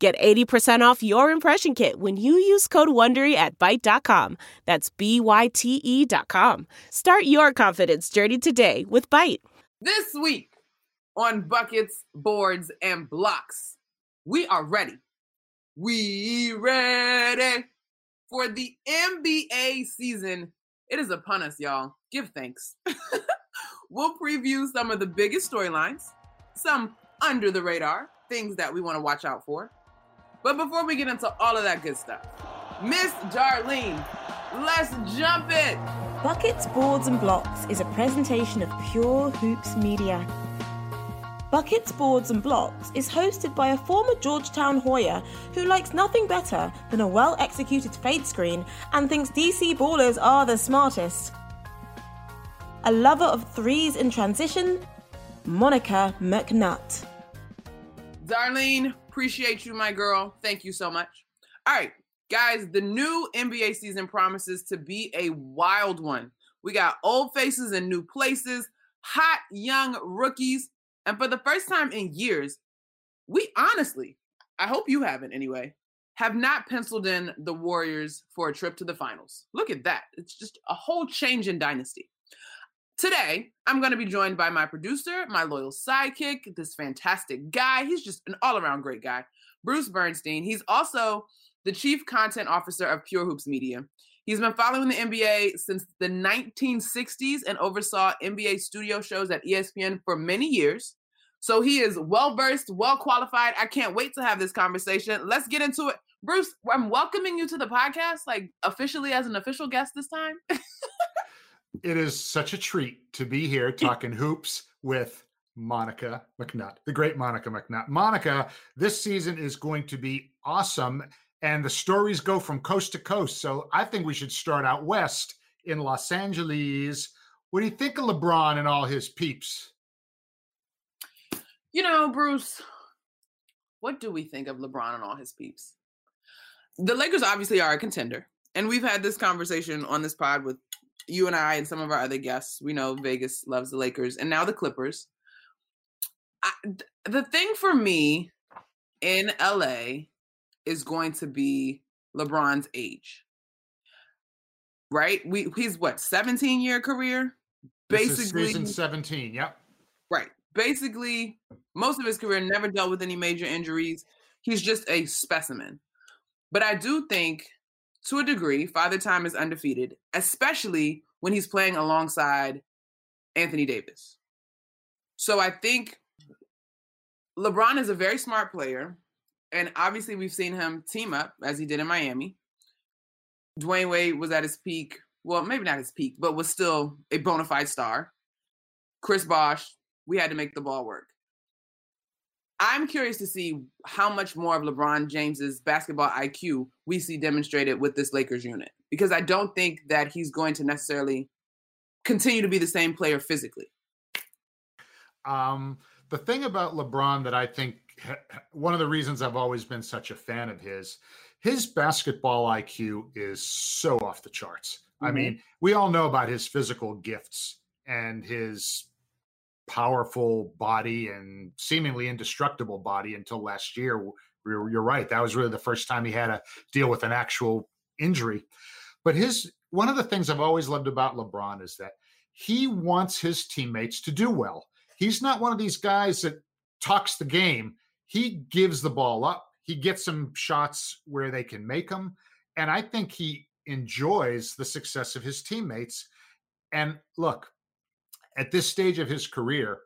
Get 80% off your impression kit when you use code WONDERY at Byte.com. That's B-Y-T-E dot com. Start your confidence journey today with Byte. This week on Buckets, Boards, and Blocks, we are ready. We ready for the NBA season. It is upon us, y'all. Give thanks. we'll preview some of the biggest storylines, some under the radar, things that we want to watch out for but before we get into all of that good stuff, Miss Darlene, let's jump it. Buckets, Boards and Blocks is a presentation of Pure Hoops Media. Buckets, Boards and Blocks is hosted by a former Georgetown Hoya who likes nothing better than a well executed fade screen and thinks DC ballers are the smartest. A lover of threes in transition, Monica McNutt. Darlene, appreciate you, my girl. Thank you so much. All right, guys, the new NBA season promises to be a wild one. We got old faces in new places, hot young rookies, and for the first time in years, we honestly, I hope you haven't anyway, have not penciled in the Warriors for a trip to the finals. Look at that. It's just a whole change in dynasty. Today, I'm going to be joined by my producer, my loyal sidekick, this fantastic guy. He's just an all around great guy, Bruce Bernstein. He's also the chief content officer of Pure Hoops Media. He's been following the NBA since the 1960s and oversaw NBA studio shows at ESPN for many years. So he is well versed, well qualified. I can't wait to have this conversation. Let's get into it. Bruce, I'm welcoming you to the podcast, like officially as an official guest this time. It is such a treat to be here talking hoops with Monica McNutt, the great Monica McNutt. Monica, this season is going to be awesome, and the stories go from coast to coast. So I think we should start out west in Los Angeles. What do you think of LeBron and all his peeps? You know, Bruce, what do we think of LeBron and all his peeps? The Lakers obviously are a contender. And we've had this conversation on this pod with you and I and some of our other guests, we know Vegas loves the Lakers and now the Clippers. I, the thing for me in LA is going to be LeBron's age. Right? We he's what, 17 year career? Basically season 17, yep. Right. Basically, most of his career never dealt with any major injuries. He's just a specimen. But I do think to a degree, Father Time is undefeated, especially when he's playing alongside Anthony Davis. So I think LeBron is a very smart player. And obviously, we've seen him team up as he did in Miami. Dwyane Wade was at his peak. Well, maybe not his peak, but was still a bona fide star. Chris Bosh, we had to make the ball work. I'm curious to see how much more of LeBron James's basketball IQ we see demonstrated with this Lakers unit because I don't think that he's going to necessarily continue to be the same player physically. Um, the thing about LeBron that I think one of the reasons I've always been such a fan of his, his basketball IQ is so off the charts. Mm-hmm. I mean, we all know about his physical gifts and his powerful body and seemingly indestructible body until last year. You're right. That was really the first time he had to deal with an actual injury. But his one of the things I've always loved about LeBron is that he wants his teammates to do well. He's not one of these guys that talks the game. He gives the ball up. He gets some shots where they can make them. And I think he enjoys the success of his teammates. And look, at this stage of his career,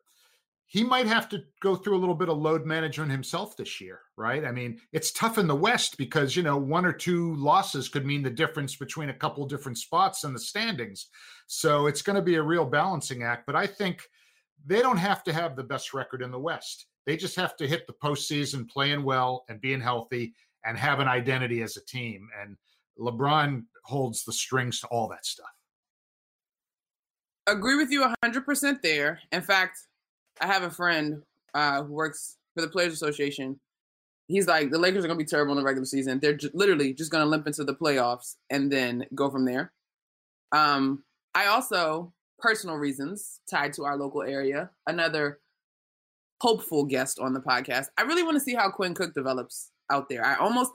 he might have to go through a little bit of load management himself this year, right? I mean, it's tough in the West because, you know, one or two losses could mean the difference between a couple different spots in the standings. So it's going to be a real balancing act. But I think they don't have to have the best record in the West. They just have to hit the postseason playing well and being healthy and have an identity as a team. And LeBron holds the strings to all that stuff. Agree with you 100% there. In fact, I have a friend uh, who works for the Players Association. He's like, the Lakers are going to be terrible in the regular season. They're j- literally just going to limp into the playoffs and then go from there. Um, I also, personal reasons tied to our local area, another hopeful guest on the podcast. I really want to see how Quinn Cook develops out there. I almost,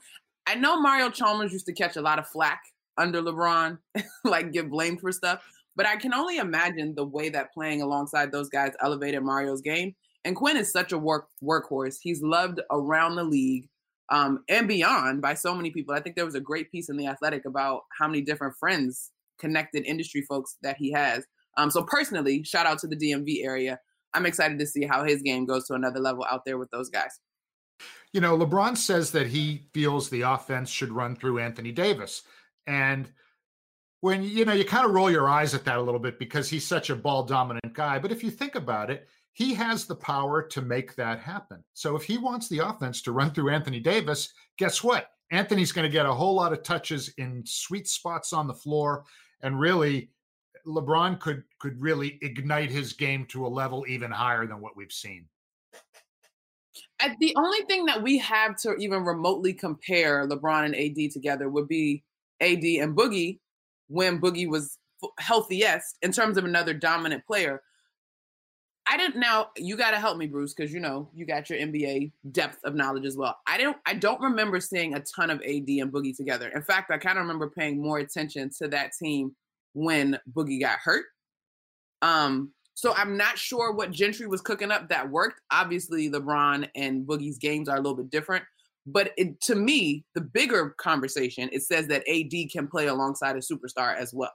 I know Mario Chalmers used to catch a lot of flack under LeBron, like get blamed for stuff. But I can only imagine the way that playing alongside those guys elevated Mario's game. And Quinn is such a work workhorse. He's loved around the league um, and beyond by so many people. I think there was a great piece in the Athletic about how many different friends, connected industry folks that he has. Um, so personally, shout out to the DMV area. I'm excited to see how his game goes to another level out there with those guys. You know, LeBron says that he feels the offense should run through Anthony Davis. And when you know you kind of roll your eyes at that a little bit because he's such a ball dominant guy but if you think about it he has the power to make that happen. So if he wants the offense to run through anthony davis guess what? Anthony's going to get a whole lot of touches in sweet spots on the floor and really lebron could could really ignite his game to a level even higher than what we've seen. The only thing that we have to even remotely compare lebron and ad together would be ad and boogie when Boogie was healthiest in terms of another dominant player. I didn't now you got to help me Bruce cuz you know you got your NBA depth of knowledge as well. I don't I don't remember seeing a ton of AD and Boogie together. In fact, I kind of remember paying more attention to that team when Boogie got hurt. Um so I'm not sure what Gentry was cooking up that worked. Obviously LeBron and Boogie's games are a little bit different, but it, to me, the bigger conversation, it says that AD can play alongside a superstar as well.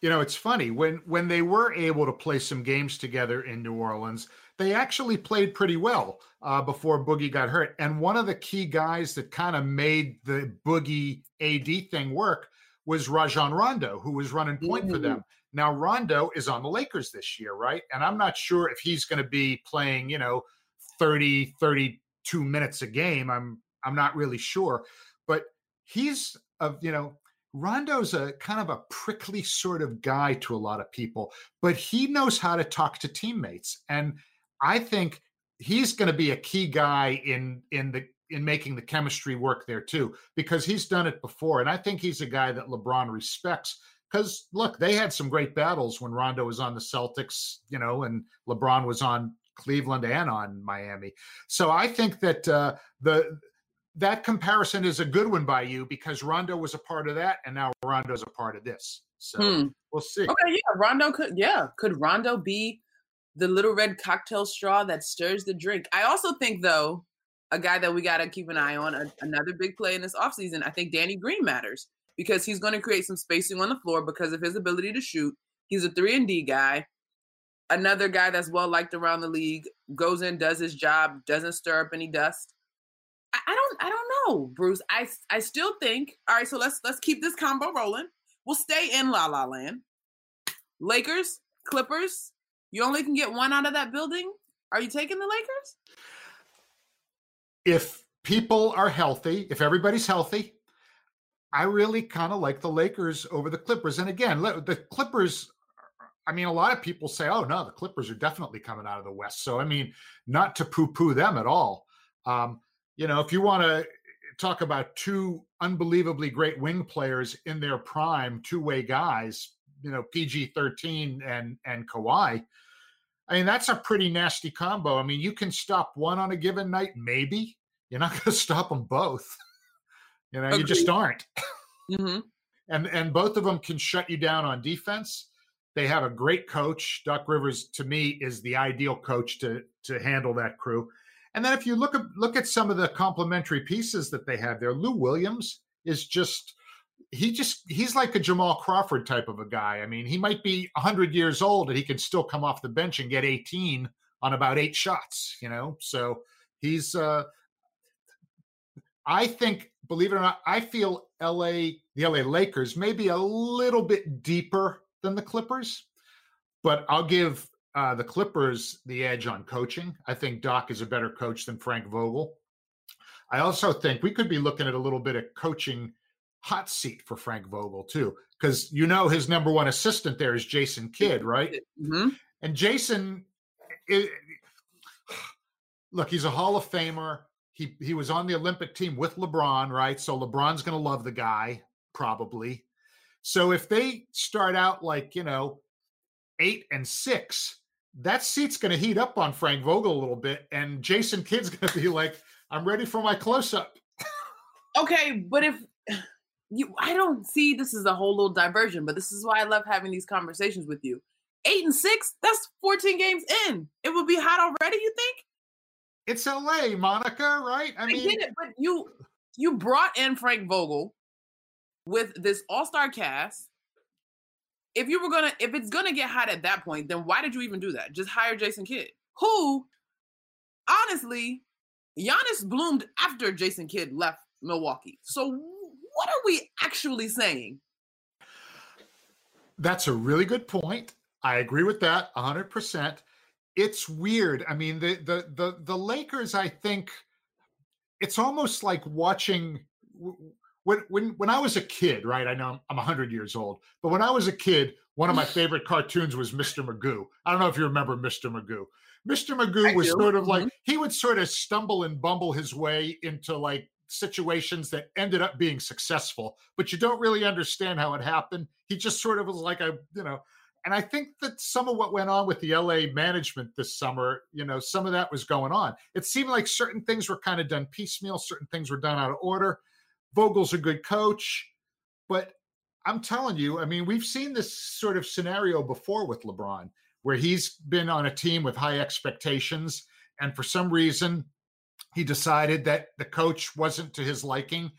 You know, it's funny when when they were able to play some games together in New Orleans, they actually played pretty well uh, before Boogie got hurt. And one of the key guys that kind of made the Boogie AD thing work was Rajon Rondo, who was running point mm-hmm. for them. Now Rondo is on the Lakers this year, right? And I'm not sure if he's going to be playing, you know, 30, 30 two minutes a game. I'm I'm not really sure, but he's a you know Rondo's a kind of a prickly sort of guy to a lot of people, but he knows how to talk to teammates, and I think he's going to be a key guy in in the in making the chemistry work there too because he's done it before and i think he's a guy that lebron respects because look they had some great battles when rondo was on the celtics you know and lebron was on Cleveland and on Miami. So I think that uh, the that comparison is a good one by you because Rondo was a part of that, and now Rondo's a part of this. So hmm. we'll see. Okay, yeah, Rondo could yeah, could Rondo be the little red cocktail straw that stirs the drink? I also think though, a guy that we got to keep an eye on, a, another big play in this offseason, I think Danny Green matters because he's going to create some spacing on the floor because of his ability to shoot. He's a 3 and D guy another guy that's well liked around the league goes in, does his job, doesn't stir up any dust. I, I don't I don't know, Bruce. I I still think, all right, so let's let's keep this combo rolling. We'll stay in La La Land. Lakers, Clippers, you only can get one out of that building. Are you taking the Lakers? If people are healthy, if everybody's healthy, I really kind of like the Lakers over the Clippers. And again, the Clippers I mean, a lot of people say, "Oh no, the Clippers are definitely coming out of the West." So, I mean, not to poo-poo them at all. Um, you know, if you want to talk about two unbelievably great wing players in their prime, two-way guys, you know, PG thirteen and and Kawhi. I mean, that's a pretty nasty combo. I mean, you can stop one on a given night, maybe. You're not going to stop them both. you know, Agreed. you just aren't. Mm-hmm. And and both of them can shut you down on defense they have a great coach. Doc Rivers, to me, is the ideal coach to to handle that crew. And then if you look at look at some of the complementary pieces that they have there, Lou Williams is just he just he's like a Jamal Crawford type of a guy. I mean, he might be 100 years old and he can still come off the bench and get 18 on about 8 shots, you know. So he's uh I think believe it or not, I feel LA the LA Lakers maybe a little bit deeper than the Clippers, but I'll give uh, the Clippers the edge on coaching. I think Doc is a better coach than Frank Vogel. I also think we could be looking at a little bit of coaching hot seat for Frank Vogel too, because you know his number one assistant there is Jason Kidd, right? Mm-hmm. And Jason, it, look, he's a Hall of Famer. He he was on the Olympic team with LeBron, right? So LeBron's going to love the guy probably. So if they start out like you know eight and six, that seat's going to heat up on Frank Vogel a little bit, and Jason Kidd's going to be like, "I'm ready for my close up." okay, but if you, I don't see this is a whole little diversion, but this is why I love having these conversations with you. Eight and six, that's 14 games in. It would be hot already, you think? It's LA, Monica, right? I, I mean, it, but you you brought in Frank Vogel with this all-star cast. If you were gonna, if it's gonna get hot at that point, then why did you even do that? Just hire Jason Kidd, who honestly, Giannis bloomed after Jason Kidd left Milwaukee. So what are we actually saying? That's a really good point. I agree with that 100%. It's weird. I mean, the the the the Lakers I think it's almost like watching when when when I was a kid, right? I know I'm 100 years old, but when I was a kid, one of my favorite cartoons was Mr. Magoo. I don't know if you remember Mr. Magoo. Mr. Magoo I was do. sort of like mm-hmm. he would sort of stumble and bumble his way into like situations that ended up being successful, but you don't really understand how it happened. He just sort of was like a, you know, and I think that some of what went on with the LA management this summer, you know, some of that was going on. It seemed like certain things were kind of done piecemeal, certain things were done out of order. Vogel's a good coach, but I'm telling you, I mean, we've seen this sort of scenario before with LeBron, where he's been on a team with high expectations, and for some reason, he decided that the coach wasn't to his liking.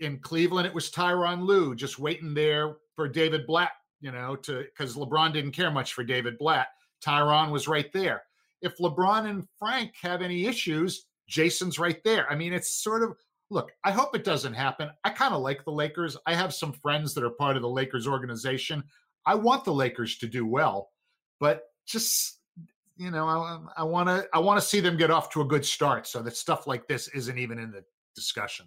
In Cleveland, it was Tyronn Lue just waiting there for David Blatt, you know, to because LeBron didn't care much for David Blatt. Tyronn was right there. If LeBron and Frank have any issues, Jason's right there. I mean, it's sort of look, I hope it doesn't happen. I kind of like the Lakers. I have some friends that are part of the Lakers organization. I want the Lakers to do well, but just you know, I want to I want to see them get off to a good start so that stuff like this isn't even in the discussion.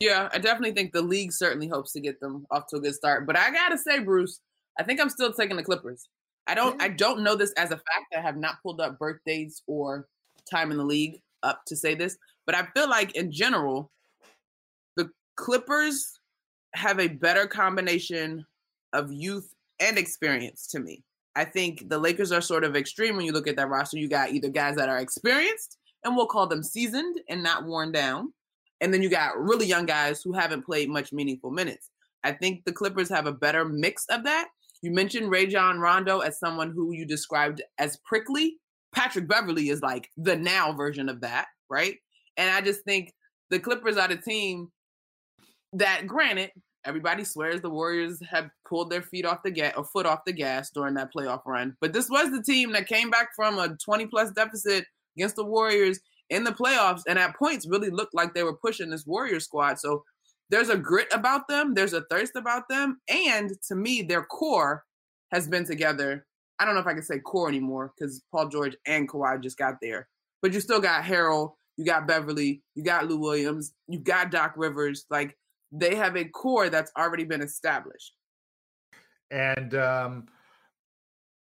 Yeah, I definitely think the league certainly hopes to get them off to a good start. But I gotta say, Bruce, I think I'm still taking the Clippers. I don't I don't know this as a fact. I have not pulled up birthdays or time in the league up to say this, but I feel like in general, the Clippers have a better combination of youth and experience to me. I think the Lakers are sort of extreme when you look at that roster. You got either guys that are experienced and we'll call them seasoned and not worn down. And then you got really young guys who haven't played much meaningful minutes. I think the Clippers have a better mix of that. You mentioned Rajon Rondo as someone who you described as prickly. Patrick Beverley is like the now version of that, right? And I just think the Clippers are the team that, granted, Everybody swears the Warriors have pulled their feet off the gas, a foot off the gas during that playoff run. But this was the team that came back from a 20 plus deficit against the Warriors in the playoffs, and at points really looked like they were pushing this Warrior squad. So there's a grit about them, there's a thirst about them, and to me, their core has been together. I don't know if I can say core anymore because Paul George and Kawhi just got there, but you still got Harrell, you got Beverley, you got Lou Williams, you got Doc Rivers. Like they have a core that's already been established. And um,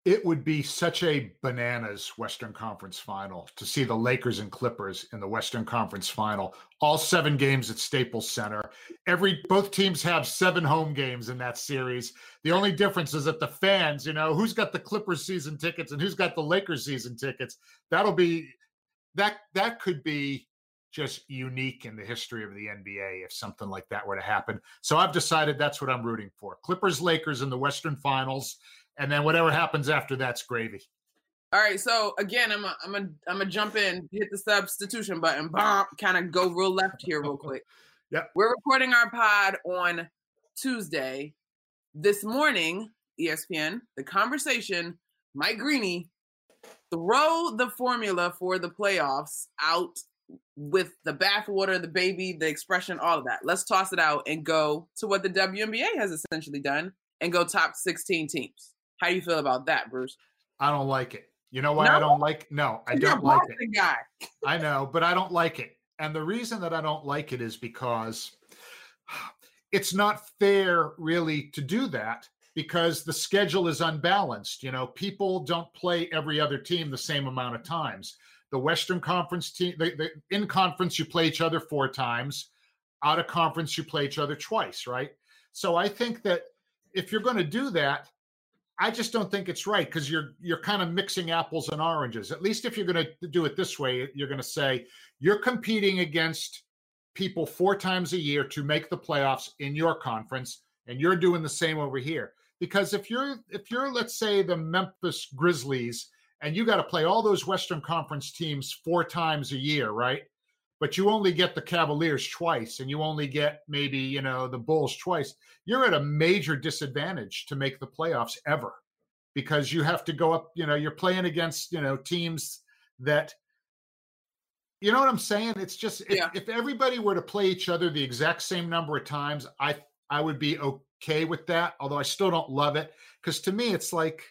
it would be such a bananas Western Conference final to see the Lakers and Clippers in the Western Conference final. All seven games at Staples Center. Every both teams have seven home games in that series. The only difference is that the fans, you know, who's got the Clippers season tickets and who's got the Lakers season tickets. That'll be that that could be just unique in the history of the NBA if something like that were to happen. So I've decided that's what I'm rooting for. Clippers Lakers in the Western Finals and then whatever happens after that's gravy. All right, so again, I'm a, I'm a, I'm gonna jump in, hit the substitution button, bomb, kind of go real left here real quick. yep. We're recording our pod on Tuesday. This morning, ESPN, the conversation, Mike Greeny, throw the formula for the playoffs out with the bathwater, the baby, the expression, all of that. Let's toss it out and go to what the WNBA has essentially done and go top 16 teams. How do you feel about that, Bruce? I don't like it. You know why no? I don't like no, I don't like it. Guy. I know, but I don't like it. And the reason that I don't like it is because it's not fair really to do that because the schedule is unbalanced. You know, people don't play every other team the same amount of times. The Western Conference team, the, the, in conference, you play each other four times. Out of conference, you play each other twice, right? So I think that if you're going to do that, I just don't think it's right because you're you're kind of mixing apples and oranges. At least if you're going to do it this way, you're going to say you're competing against people four times a year to make the playoffs in your conference, and you're doing the same over here. Because if you're if you're let's say the Memphis Grizzlies and you got to play all those Western Conference teams four times a year, right? But you only get the Cavaliers twice, and you only get maybe you know the Bulls twice you're at a major disadvantage to make the playoffs ever because you have to go up, you know, you're playing against, you know, teams that you know what I'm saying? It's just if, yeah. if everybody were to play each other the exact same number of times, I I would be okay with that, although I still don't love it because to me it's like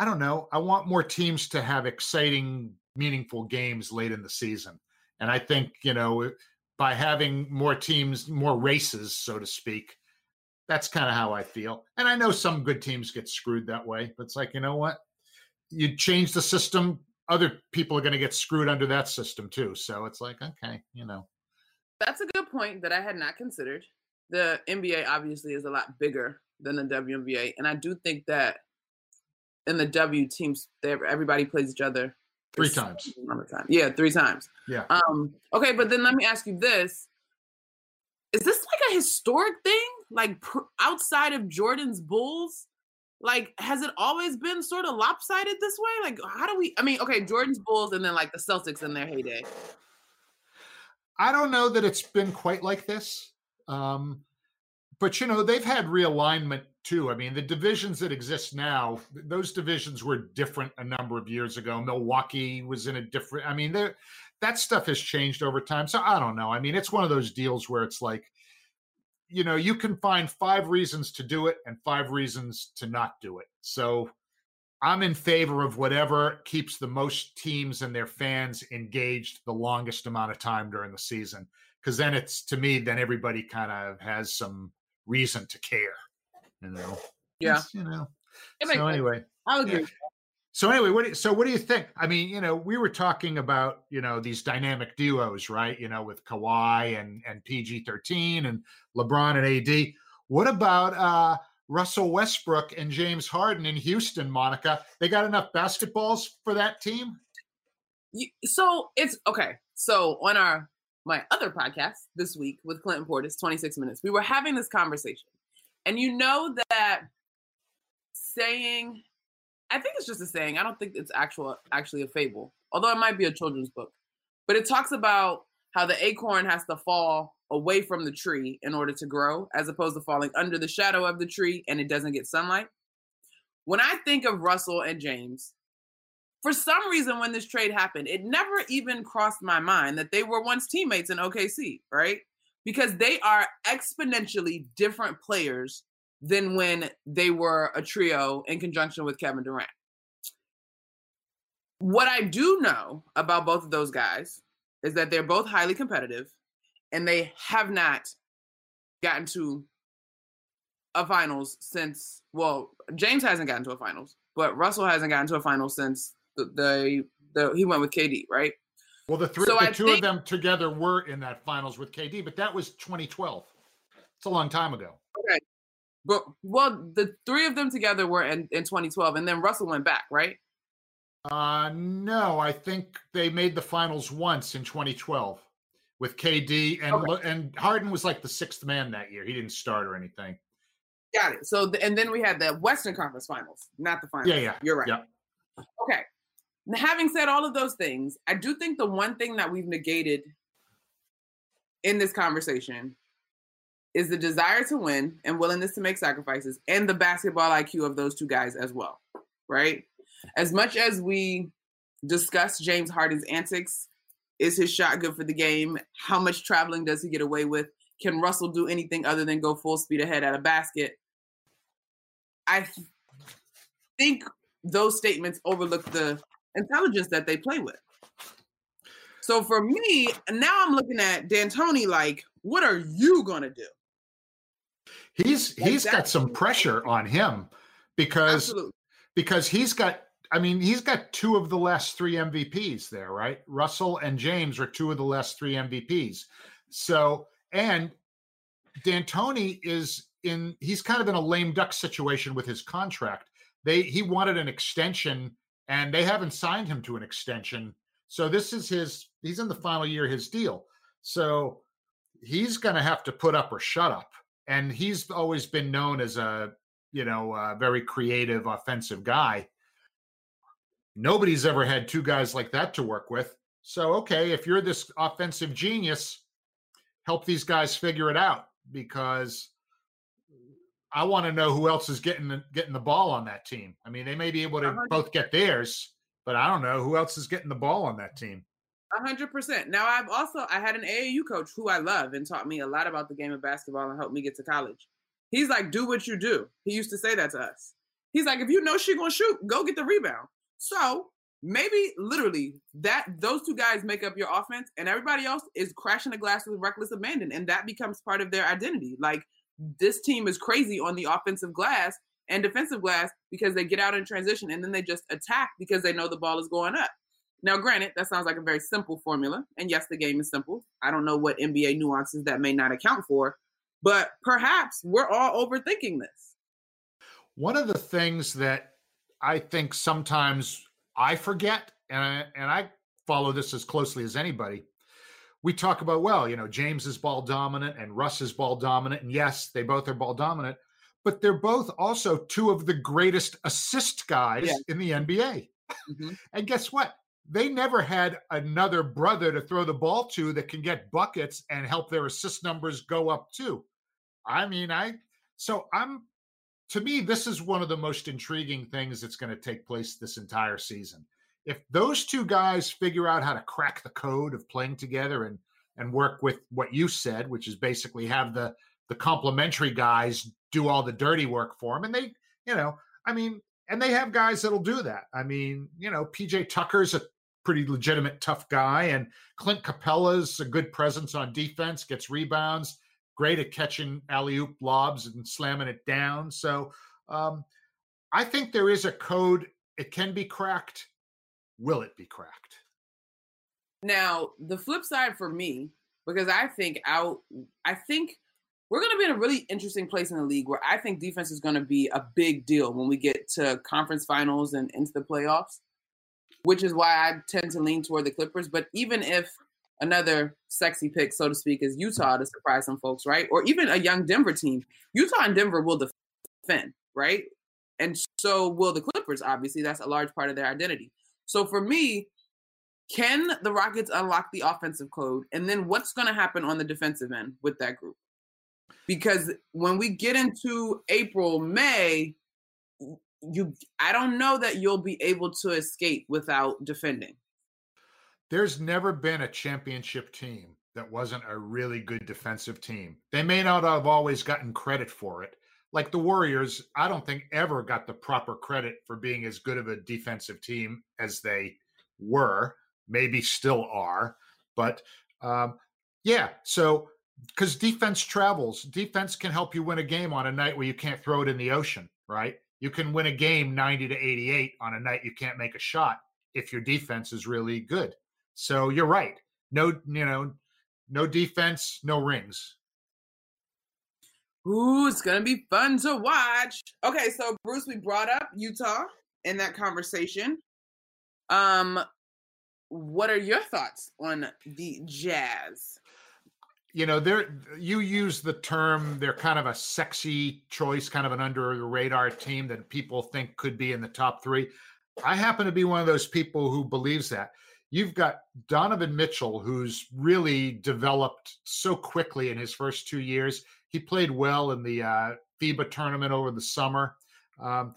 I don't know, I want more teams to have exciting meaningful games late in the season. And I think, you know, by having more teams, more races, so to speak, that's kind of how I feel. And I know some good teams get screwed that way, but it's like, you know what? You change the system, other people are going to get screwed under that system too. So it's like, okay, you know. That's a good point that I had not considered. The NBA obviously is a lot bigger than the WNBA. And I do think that in the W teams, everybody plays each other three times. Time. Yeah, three times. Yeah. Um, okay, but then let me ask you this is this like a historic thing? Like pr- outside of Jordan's Bulls? Like, has it always been sort of lopsided this way? Like, how do we? I mean, okay, Jordan's Bulls and then like the Celtics in their heyday. I don't know that it's been quite like this. Um, but you know, they've had realignment too. I mean, the divisions that exist now, those divisions were different a number of years ago. Milwaukee was in a different, I mean, that stuff has changed over time. So I don't know. I mean, it's one of those deals where it's like, you know, you can find five reasons to do it and five reasons to not do it. So I'm in favor of whatever keeps the most teams and their fans engaged the longest amount of time during the season. Because then it's to me, then everybody kind of has some reason to care. You know. Yeah. It's, you know. So anyway, I'll agree. Yeah. So anyway, what do, so what do you think? I mean, you know, we were talking about you know these dynamic duos, right? You know, with Kawhi and and PG thirteen and LeBron and AD. What about uh, Russell Westbrook and James Harden in Houston, Monica? They got enough basketballs for that team? So it's okay. So on our my other podcast this week with Clinton Portis, 26 minutes, we were having this conversation. And you know that saying I think it's just a saying. I don't think it's actual actually a fable, although it might be a children's book. But it talks about how the acorn has to fall away from the tree in order to grow, as opposed to falling under the shadow of the tree and it doesn't get sunlight. When I think of Russell and James, for some reason, when this trade happened, it never even crossed my mind that they were once teammates in OKC, right? Because they are exponentially different players than when they were a trio in conjunction with Kevin Durant. What I do know about both of those guys is that they're both highly competitive and they have not gotten to a finals since well James hasn't gotten to a finals but Russell hasn't gotten to a final since the, the, the he went with KD right well the three so the I two think, of them together were in that finals with KD but that was 2012 it's a long time ago okay but well, the three of them together were in, in 2012, and then Russell went back, right? Uh no, I think they made the finals once in 2012 with KD and okay. and Harden was like the sixth man that year. He didn't start or anything. Got it. So and then we had the Western Conference Finals, not the finals. Yeah, yeah. You're right. Yeah. Okay. Having said all of those things, I do think the one thing that we've negated in this conversation is the desire to win and willingness to make sacrifices and the basketball IQ of those two guys as well, right? As much as we discuss James Harden's antics, is his shot good for the game? How much traveling does he get away with? Can Russell do anything other than go full speed ahead at a basket? I th- think those statements overlook the intelligence that they play with. So for me, now I'm looking at D'Antoni like, what are you gonna do? He's he's got some pressure on him because Absolutely. because he's got I mean, he's got two of the last three MVPs there, right? Russell and James are two of the last three MVPs. So, and D'Antoni is in, he's kind of in a lame duck situation with his contract. They, he wanted an extension and they haven't signed him to an extension. So this is his, he's in the final year his deal. So he's going to have to put up or shut up. And he's always been known as a, you know, a very creative offensive guy nobody's ever had two guys like that to work with. So, okay, if you're this offensive genius, help these guys figure it out because I want to know who else is getting the, getting the ball on that team. I mean, they may be able to both get theirs, but I don't know who else is getting the ball on that team. A hundred percent. Now I've also I had an AAU coach who I love and taught me a lot about the game of basketball and helped me get to college. He's like, do what you do. He used to say that to us. He's like, if you know she gonna shoot, go get the rebound. So maybe literally that those two guys make up your offense and everybody else is crashing the glass with reckless abandon and that becomes part of their identity like this team is crazy on the offensive glass and defensive glass because they get out in transition and then they just attack because they know the ball is going up. Now granted that sounds like a very simple formula. And yes the game is simple. I don't know what nba nuances that may not account for but perhaps we're all overthinking this. One of the things that I think sometimes I forget, and I, and I follow this as closely as anybody. We talk about, well, you know, James is ball dominant and Russ is ball dominant. And yes, they both are ball dominant, but they're both also two of the greatest assist guys yeah. in the NBA. Mm-hmm. and guess what? They never had another brother to throw the ball to that can get buckets and help their assist numbers go up too. I mean, I so I'm to me, this is one of the most intriguing things that's going to take place this entire season. If those two guys figure out how to crack the code of playing together and and work with what you said, which is basically have the the complementary guys do all the dirty work for them, and they, you know, I mean, and they have guys that'll do that. I mean, you know, PJ Tucker's a pretty legitimate tough guy, and Clint Capela's a good presence on defense, gets rebounds great at catching alley oop lobs and slamming it down. So um, I think there is a code. It can be cracked. Will it be cracked? Now, the flip side for me, because I think out, I think we're going to be in a really interesting place in the league where I think defense is going to be a big deal when we get to conference finals and into the playoffs, which is why I tend to lean toward the Clippers. But even if another sexy pick, so to speak, is Utah to surprise some folks, right? Or even a young Denver team. Utah and Denver will defend, right? And so will the Clippers, obviously. That's a large part of their identity. So for me, can the Rockets unlock the offensive code? And then what's going to happen on the defensive end with that group? Because when we get into April, May, you I don't know that you'll be able to escape without defending there's never been a championship team that wasn't a really good defensive team. They may not have always gotten credit for it. Like the Warriors, I don't think ever got the proper credit for being as good of a defensive team as they were, maybe still are. But um, yeah, so because defense travels, defense can help you win a game on a night where you can't throw it in the ocean, right? You can win a game 90 to 88 on a night you can't make a shot if your defense is really good. So you're right. No, you know, no defense, no rings. Ooh, it's gonna be fun to watch. Okay, so Bruce, we brought up Utah in that conversation. Um, what are your thoughts on the Jazz? You know, they're you use the term they're kind of a sexy choice, kind of an under the radar team that people think could be in the top three. I happen to be one of those people who believes that you've got Donovan Mitchell, who's really developed so quickly in his first two years. He played well in the uh, FIBA tournament over the summer. Um,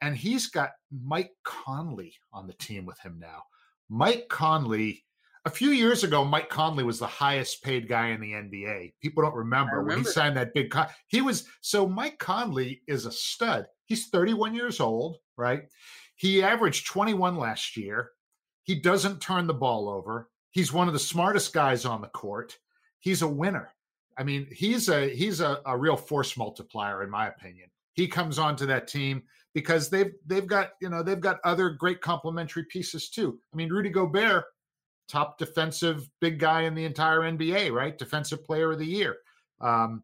and he's got Mike Conley on the team with him now. Mike Conley, a few years ago, Mike Conley was the highest paid guy in the NBA. People don't remember, remember. when he signed that big con- he was so Mike Conley is a stud. He's 31 years old, right? He averaged 21 last year. He doesn't turn the ball over. He's one of the smartest guys on the court. He's a winner. I mean, he's a he's a, a real force multiplier in my opinion. He comes onto that team because they've they've got you know they've got other great complementary pieces too. I mean, Rudy Gobert, top defensive big guy in the entire NBA, right? Defensive Player of the Year. Um,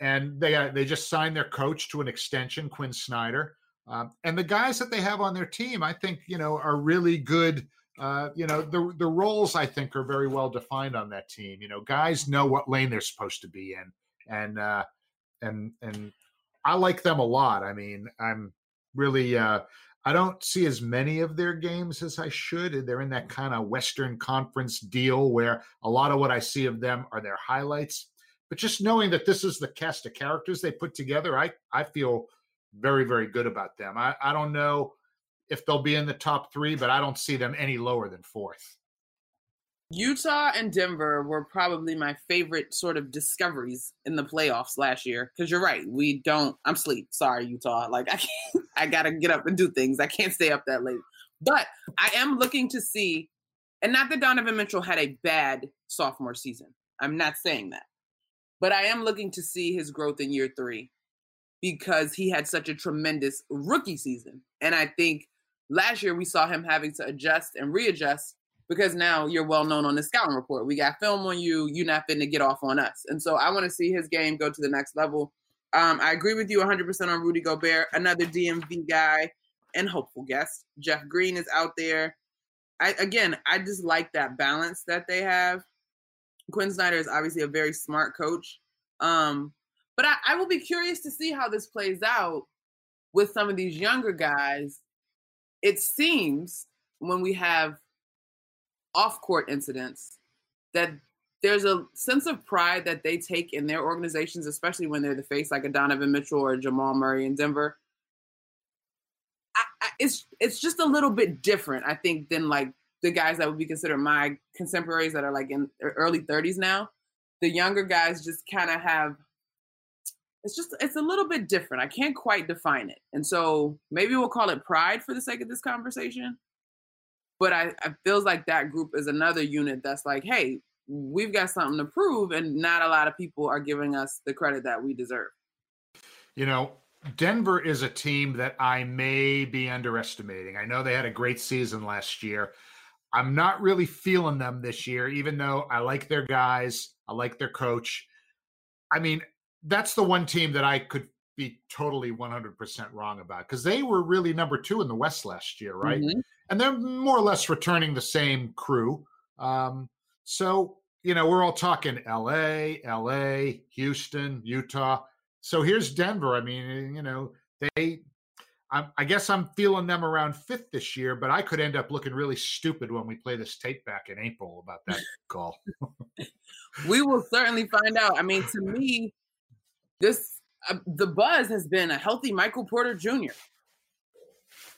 and they uh, they just signed their coach to an extension, Quin Snyder. Um, and the guys that they have on their team, I think, you know, are really good. Uh, you know, the the roles I think are very well defined on that team. You know, guys know what lane they're supposed to be in, and uh, and and I like them a lot. I mean, I'm really uh, I don't see as many of their games as I should. They're in that kind of Western Conference deal where a lot of what I see of them are their highlights. But just knowing that this is the cast of characters they put together, I I feel very, very good about them. I, I don't know if they'll be in the top three, but I don't see them any lower than fourth. Utah and Denver were probably my favorite sort of discoveries in the playoffs last year. Because you're right, we don't. I'm sleep. Sorry, Utah. Like I can't. I gotta get up and do things. I can't stay up that late. But I am looking to see, and not that Donovan Mitchell had a bad sophomore season. I'm not saying that, but I am looking to see his growth in year three because he had such a tremendous rookie season. And I think last year we saw him having to adjust and readjust because now you're well known on the scouting report. We got film on you. You're not finna get off on us. And so I want to see his game go to the next level. Um, I agree with you 100% on Rudy Gobert, another DMV guy and hopeful guest. Jeff Green is out there. I, again, I just like that balance that they have. Quin Snyder is obviously a very smart coach. Um, but I, I will be curious to see how this plays out with some of these younger guys. It seems when we have off court incidents that there's a sense of pride that they take in their organizations, especially when they're the face like a Donovan Mitchell or Jamal Murray in Denver. I, I, it's it's just a little bit different, I think, than like the guys that would be considered my contemporaries that are like in early 30s now. The younger guys just kind of have it's just it's a little bit different. I can't quite define it. And so maybe we'll call it pride for the sake of this conversation. But I, I feels like that group is another unit that's like, hey, we've got something to prove, and not a lot of people are giving us the credit that we deserve. You know, Denver is a team that I may be underestimating. I know they had a great season last year. I'm not really feeling them this year, even though I like their guys, I like their coach. I mean, that's the one team that I could be totally 100% wrong about because they were really number two in the West last year, right? Mm-hmm. And they're more or less returning the same crew. Um, so, you know, we're all talking LA, LA, Houston, Utah. So here's Denver. I mean, you know, they, I, I guess I'm feeling them around fifth this year, but I could end up looking really stupid when we play this tape back in April about that call. we will certainly find out. I mean, to me, this uh, the buzz has been a healthy Michael Porter Jr.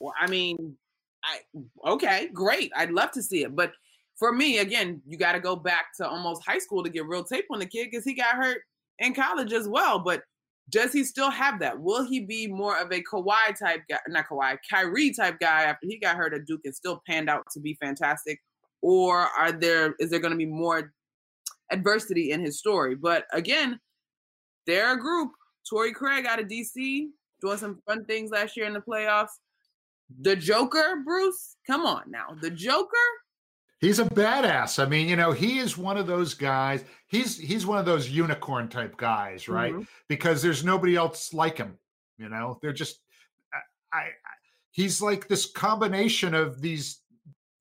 Well, I mean, I okay, great. I'd love to see it, but for me, again, you got to go back to almost high school to get real tape on the kid because he got hurt in college as well. But does he still have that? Will he be more of a Kawhi type guy, not Kawhi, Kyrie type guy after he got hurt at Duke and still panned out to be fantastic? Or are there is there going to be more adversity in his story? But again, they're a group. Torrey Craig out of DC doing some fun things last year in the playoffs. The Joker, Bruce, come on now. The Joker. He's a badass. I mean, you know, he is one of those guys. He's he's one of those unicorn type guys, right? Mm-hmm. Because there's nobody else like him. You know, they're just I, I he's like this combination of these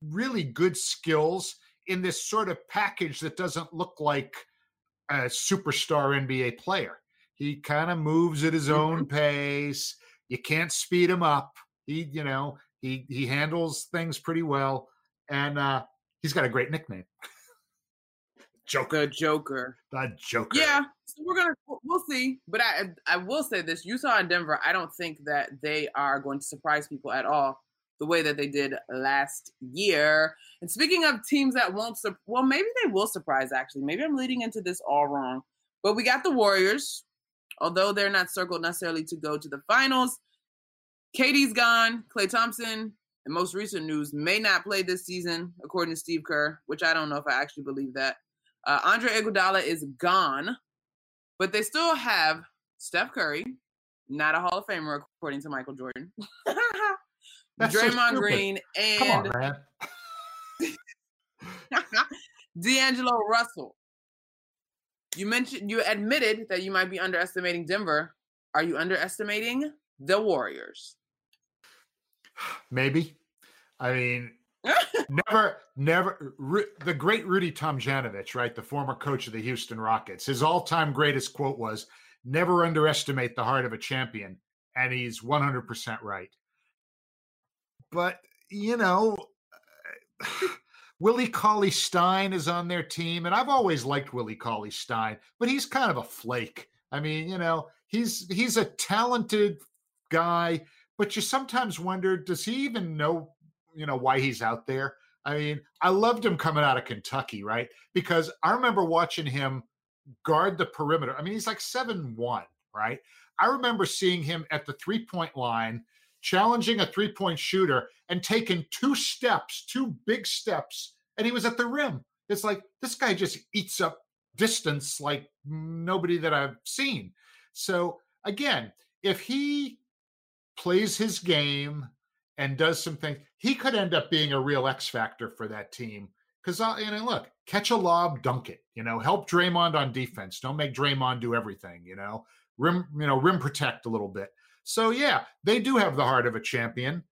really good skills in this sort of package that doesn't look like a superstar NBA player. He kind of moves at his own mm-hmm. pace. You can't speed him up. He, you know, he he handles things pretty well, and uh, he's got a great nickname. Joker. The Joker. The Joker. Yeah. So we're gonna we'll see. But I I will say this: Utah and Denver. I don't think that they are going to surprise people at all the way that they did last year. And speaking of teams that won't, well, maybe they will surprise. Actually, maybe I'm leading into this all wrong. But we got the Warriors, although they're not circled necessarily to go to the finals. KD's gone. Klay Thompson, in most recent news, may not play this season, according to Steve Kerr, which I don't know if I actually believe that. Uh, Andre Iguodala is gone. but they still have Steph Curry, not a Hall of Famer according to Michael Jordan. That's Draymond stupid. Green on, and man. D'Angelo Russell. You mentioned you admitted that you might be underestimating Denver. Are you underestimating the Warriors? Maybe. I mean, never, never. Ru- The great Rudy Tomjanovich, right, the former coach of the Houston Rockets, his all-time greatest quote was, "Never underestimate the heart of a champion," and he's 100% right. But you know, uh, Willie Cauley Stein is on their team, and I've always liked Willie Cauley Stein, but he's kind of a flake. I mean, you know, he's he's a talented guy, but you sometimes wonder, does he even know, you know, why he's out there? I mean, I loved him coming out of Kentucky, right? Because I remember watching him guard the perimeter. I mean, he's like seven one, right? I remember seeing him at the three point line, challenging a three point shooter and taking two steps, two big steps, and he was at the rim. It's like this guy just eats up distance like nobody that I've seen. So again, if he plays his game and does some things, he could end up being a real X factor for that team. Because you uh, know, look, catch a lob, dunk it. You know, help Draymond on defense. Don't make Draymond do everything. You know, rim, you know, rim protect a little bit. So yeah, they do have the heart of a champion.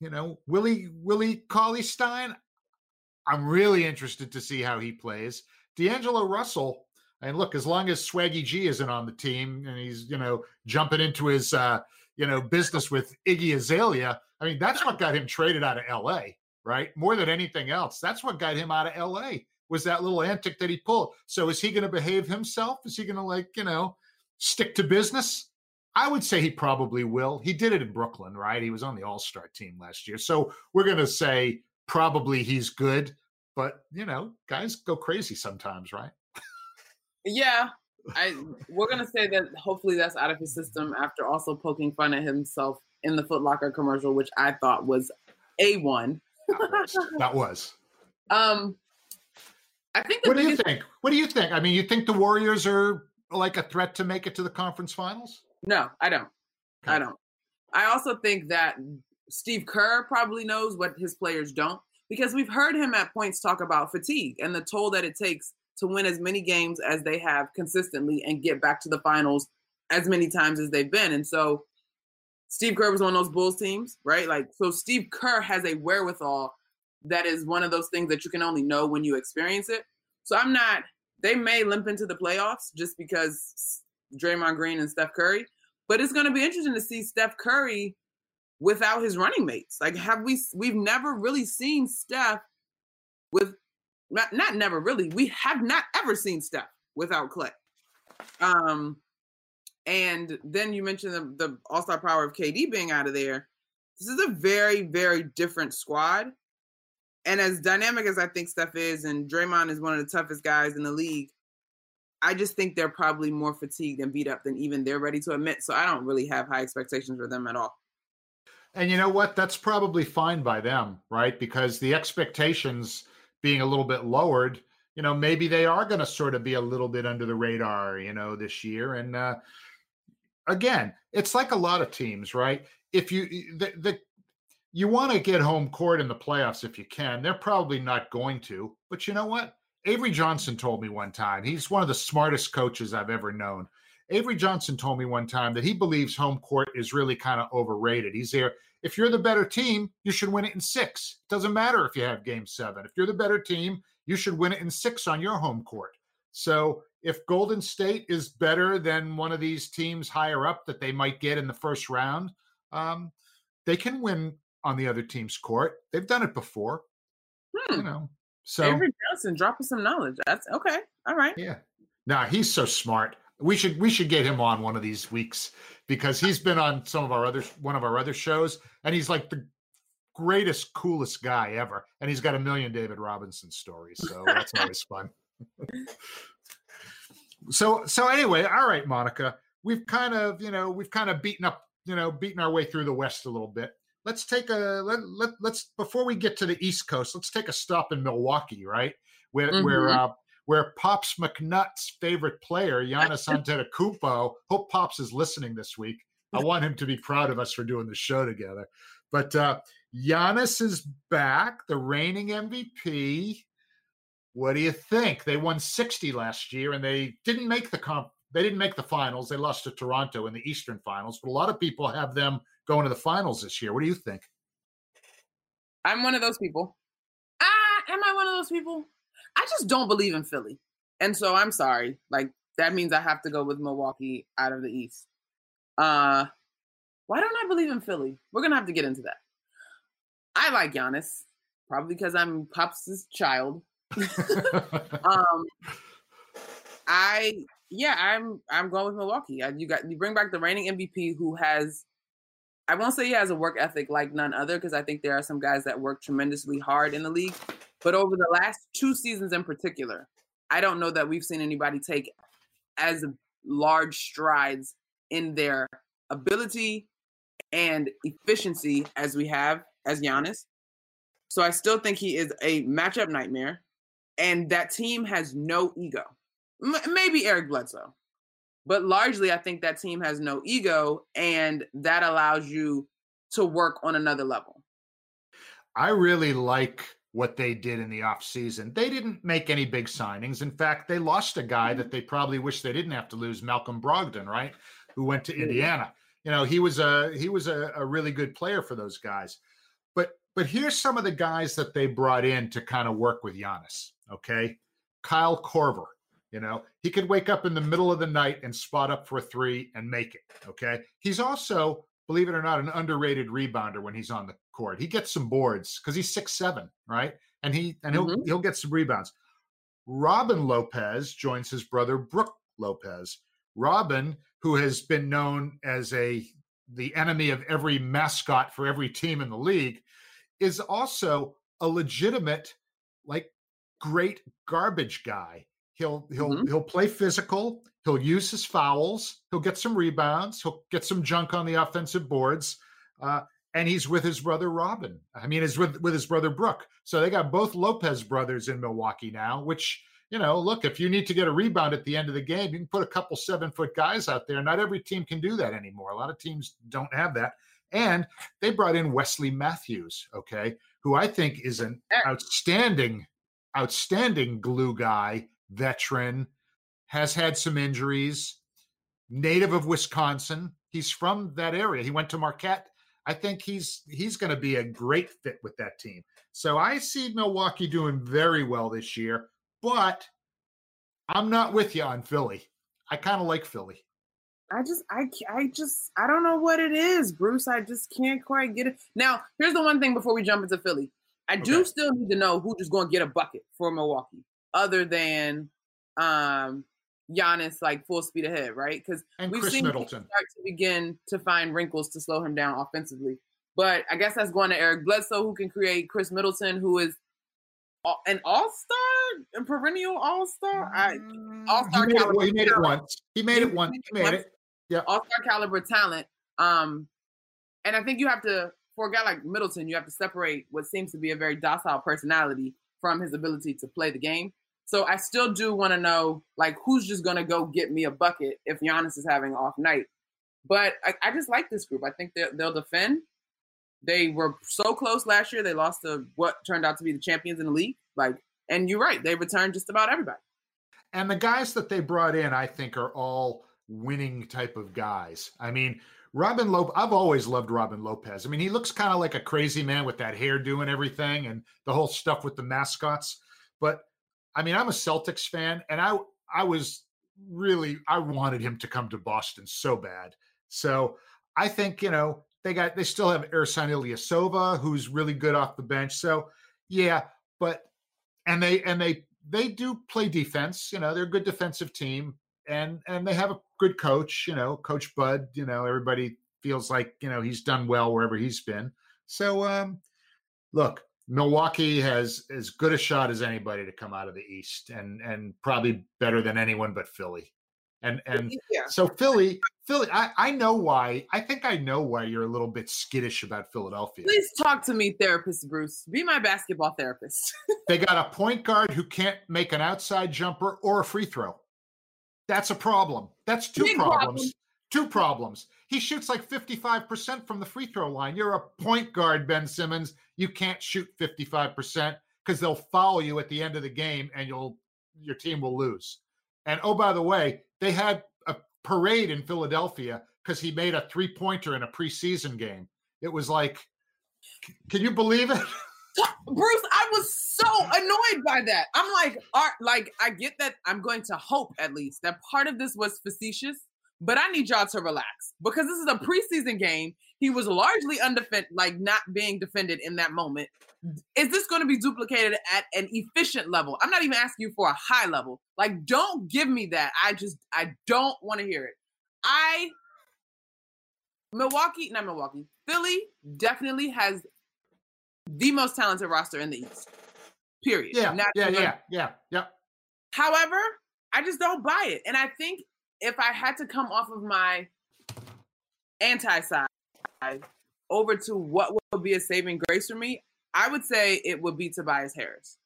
You know, Willie Willie Cauley Stein. I'm really interested to see how he plays. D'Angelo Russell, and look, as long as Swaggy P isn't on the team and he's you know jumping into his uh, you know business with Iggy Azalea, I mean that's what got him traded out of L.A. Right, more than anything else, that's what got him out of L.A. Was that little antic that he pulled? So is he going to behave himself? Is he going to like you know stick to business? I would say he probably will. He did it in Brooklyn, right? He was on the All Star team last year. So we're going to say probably he's good, but you know, guys go crazy sometimes, right? Yeah, I we're gonna say that hopefully that's out of his system after also poking fun at himself in the Foot Locker commercial, which I thought was a one. That was. that was. Um, I think. What do you think? What do you think? I mean, you think the Warriors are like a threat to make it to the conference finals? No, I don't. I don't. I also think that Steve Kerr probably knows what his players don't because we've heard him at points talk about fatigue and the toll that it takes to win as many games as they have consistently and get back to the finals as many times as they've been. And so Steve Kerr was on those Bulls teams, right? Like, so Steve Kerr has a wherewithal that is one of those things that you can only know when you experience it. So I'm not, they may limp into the playoffs just because Draymond Green and Steph Curry, but it's going to be interesting to see Steph Curry without his running mates. Like, have we, we've never really seen Steph with, not, not never really, we have not ever seen Steph without Klay. Um, and then you mentioned the, the all star power of KD being out of there. This is a very, very different squad. And as dynamic as I think Steph is, and Draymond is one of the toughest guys in the league, I just think they're probably more fatigued and beat up than even they're ready to admit. So I don't really have high expectations for them at all. And you know what? That's probably fine by them, right? Because the expectations being a little bit lowered, you know, maybe they are going to sort of be a little bit under the radar, you know, this year. And uh, again, it's like a lot of teams, right? If you the, the you want to get home court in the playoffs if you can, they're probably not going to. But you know what? Avery Johnson told me one time. He's one of the smartest coaches I've ever known. Avery Johnson told me one time that he believes home court is really kind of overrated. He's there. If you're the better team, you should win it in six. It Doesn't matter if you have game seven. If you're the better team, you should win it in six on your home court. So if Golden State is better than one of these teams higher up that they might get in the first round, um, they can win on the other team's court. They've done it before, Hmm. you know. So Avery Johnson, drop us some knowledge. That's okay. All right. yeah. Now he's so smart. We should we should get him on one of these weeks because he's been on some of our other one of our other shows and he's like the greatest coolest guy ever and he's got a million David Robinson stories so that's always fun. so so anyway, all right Monica, we've kind of, you know, we've kind of beaten up, you know, beaten our way through the west a little bit. Let's take a let, let let's before we get to the east coast, let's take a stop in Milwaukee, right? Where where Mhm. uh where Pops McNutt's favorite player, Giannis Antetokounmpo, hope Pops is listening this week. I want him to be proud of us for doing the show together. But uh, Giannis is back, the reigning MVP. What do you think? They won 60 last year and they didn't make the comp they didn't make the finals. They lost to Toronto in the Eastern Finals, but a lot of people have them going to the finals this year. What do you think? I'm one of those people. Ah, am I one of those people? I just don't believe in Philly. And so I'm sorry. Like that means I have to go with Milwaukee out of the East. Uh why don't I believe in Philly? We're gonna have to get into that. I like Giannis, probably because I'm Pops' child. um I yeah, I'm I'm going with Milwaukee. Uh, you got you bring back the reigning MVP who has I won't say he has a work ethic like none other because I think there are some guys that work tremendously hard in the league. But over the last two seasons in particular, I don't know that we've seen anybody take as large strides in their ability and efficiency as we have as Giannis. So I still think he is a matchup nightmare. And that team has no ego. M- maybe Eric Bledsoe. But largely, I think that team has no ego, and that allows you to work on another level. I really like what they did in the offseason. They didn't make any big signings. In fact, they lost a guy that mm-hmm. they probably wish they didn't have to lose, Malcolm Brogdon, right? Who went to Indiana. You know, he was a he was a, a really good player for those guys. But but here's some of the guys that they brought in to kind of work with Giannis. Okay. Kyle Korver, you know, he could wake up in the middle of the night and spot up for a three and make it. Okay. He's also, believe it or not, an underrated rebounder when he's on the court. He gets some boards because he's six seven, right? And he and he'll mm-hmm. he'll get some rebounds. Robin Lopez joins his brother Brook Lopez. Robin, who has been known as a the enemy of every mascot for every team in the league, is also a legitimate, like great garbage guy. He'll he'll mm-hmm. he'll play physical. He'll use his fouls. He'll get some rebounds. He'll get some junk on the offensive boards. Uh, and he's with his brother Robin. I mean, he's with with his brother Brook. So they got both Lopez brothers in Milwaukee now. Which you know, look, if you need to get a rebound at the end of the game, you can put a couple seven foot guys out there. Not every team can do that anymore. A lot of teams don't have that. And they brought in Wesley Matthews, okay, who I think is an outstanding, outstanding glue guy veteran, has had some injuries, native of Wisconsin. He's from that area. He went to Marquette. I think he's he's going to be a great fit with that team. So I see Milwaukee doing very well this year, but I'm not with you on Philly. I kind of like Philly. I just I I just I don't know what it is, Bruce. I just can't quite get it. Now, here's the one thing before we jump into Philly. I do okay. still need to know who just going to get a bucket for Milwaukee other than um Giannis like full speed ahead, right? Because we've Khris seen Middleton start to begin to find wrinkles to slow him down offensively. But I guess that's going to Eric Bledsoe, who can create Khris Middleton, who is an all star, a perennial all star. Mm, all star caliber. he made it once. He made it once. He made it. Yeah. All star caliber talent. Um, and I think you have to, for a guy like Middleton, you have to separate what seems to be a very docile personality from his ability to play the game. So I still do want to know, like, who's just to go get me a bucket if Giannis is having off night. But I, I just like this group. I think they'll defend. They were so close last year. They lost to what turned out to be the champions in the league. Like, and you're right. They returned just about everybody. And the guys that they brought in, I think, are all winning type of guys. I mean, Robin Lopez, I've always loved Robin Lopez. I mean, he looks kind of like a crazy man with that hair doing everything and the whole stuff with the mascots. But I mean, I'm a Celtics fan, and I I was really I wanted him to come to Boston so bad. So I think you know they got they still have Ersan Ilyasova, who's really good off the bench. So yeah, but and they and they they do play defense. You know, they're a good defensive team, and and they have a good coach. You know, Coach Bud. You know, everybody feels like you know he's done well wherever he's been. So um, look, Milwaukee has as good a shot as anybody to come out of the East, and and probably better than anyone but Philly. And and yeah. so Philly, Philly, I, I know why. I think I know why you're a little bit skittish about Philadelphia. Please talk to me, therapist Bruce. Be my basketball therapist. they got a point guard who can't make an outside jumper or a free throw. That's a problem. That's two Big problems. Problem. Two problems. He shoots like 55% from the free throw line. You're a point guard, Ben Simmons. You can't shoot 55% because they'll foul you at the end of the game and you'll your team will lose. And oh, by the way, they had a parade in Philadelphia because he made a three pointer in a preseason game. It was like, can you believe it? Bruce, I was so annoyed by that. I'm like, art, like I get that. I'm going to hope at least that part of this was facetious, but I need y'all to relax because this is a preseason game. He was largely undefended, like not being defended in that moment. Is this going to be duplicated at an efficient level? I'm not even asking you for a high level. Like, don't give me that. I just, I don't want to hear it. I, Milwaukee, not Milwaukee, Philly definitely has the most talented roster in the East. Period. Yeah, not yeah, yeah, yeah, yeah. However, I just don't buy it, and I think if I had to come off of my anti side over to what would be a saving grace for me, I would say it would be Tobias Harris.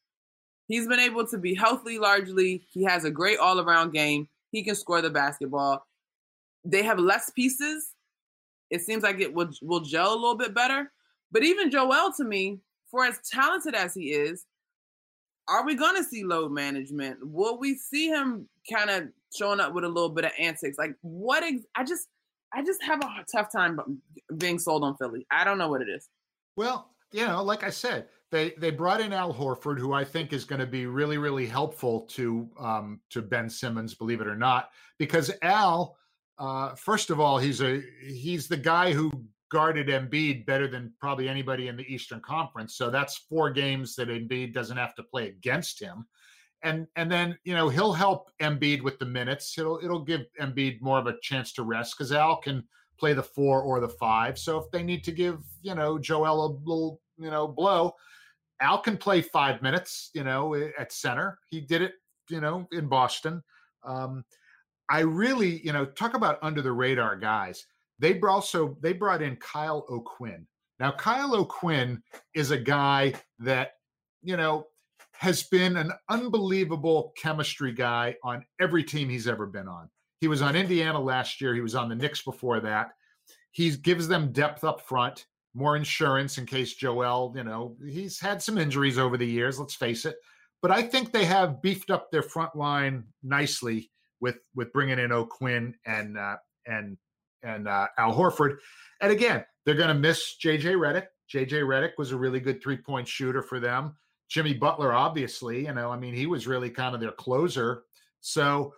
He's been able to be healthy largely. He has a great all around game. He can score the basketball. They have less pieces. It seems like it will, will gel a little bit better. But even Joel, to me, for as talented as he is, are we going to see load management? Will we see him kind of showing up with a little bit of antics? Like what? Ex- I just, I just have a tough time being sold on Philly. I don't know what it is. Well, you know, like I said, they they brought in Al Horford, who I think is going to be really really helpful to um, to Ben Simmons, believe it or not, because Al, uh, first of all, he's a he's the guy who guarded Embiid better than probably anybody in the Eastern Conference. So that's four games that Embiid doesn't have to play against him. And and then you know he'll help Embiid with the minutes. It'll it'll give Embiid more of a chance to rest because Al can play the four or the five. So if they need to give you know Joel a little you know blow, Al can play five minutes. You know at center. He did it you know in Boston. Um, I really you know talk about under the radar guys. They also they brought in Kyle O'Quinn. Now Kyle O'Quinn is a guy that you know has been an unbelievable chemistry guy on every team he's ever been on. He was on Indiana last year. He was on the Knicks before that. He gives them depth up front, more insurance in case Joel, you know, he's had some injuries over the years, let's face it. But I think they have beefed up their front line nicely with with bringing in O'Quinn and uh, and and uh, Al Horford. And again, they're going to miss JJ Redick. JJ Redick was a really good three point shooter for them. Jimmy Butler, obviously, you know, I mean, he was really kind of their closer. So,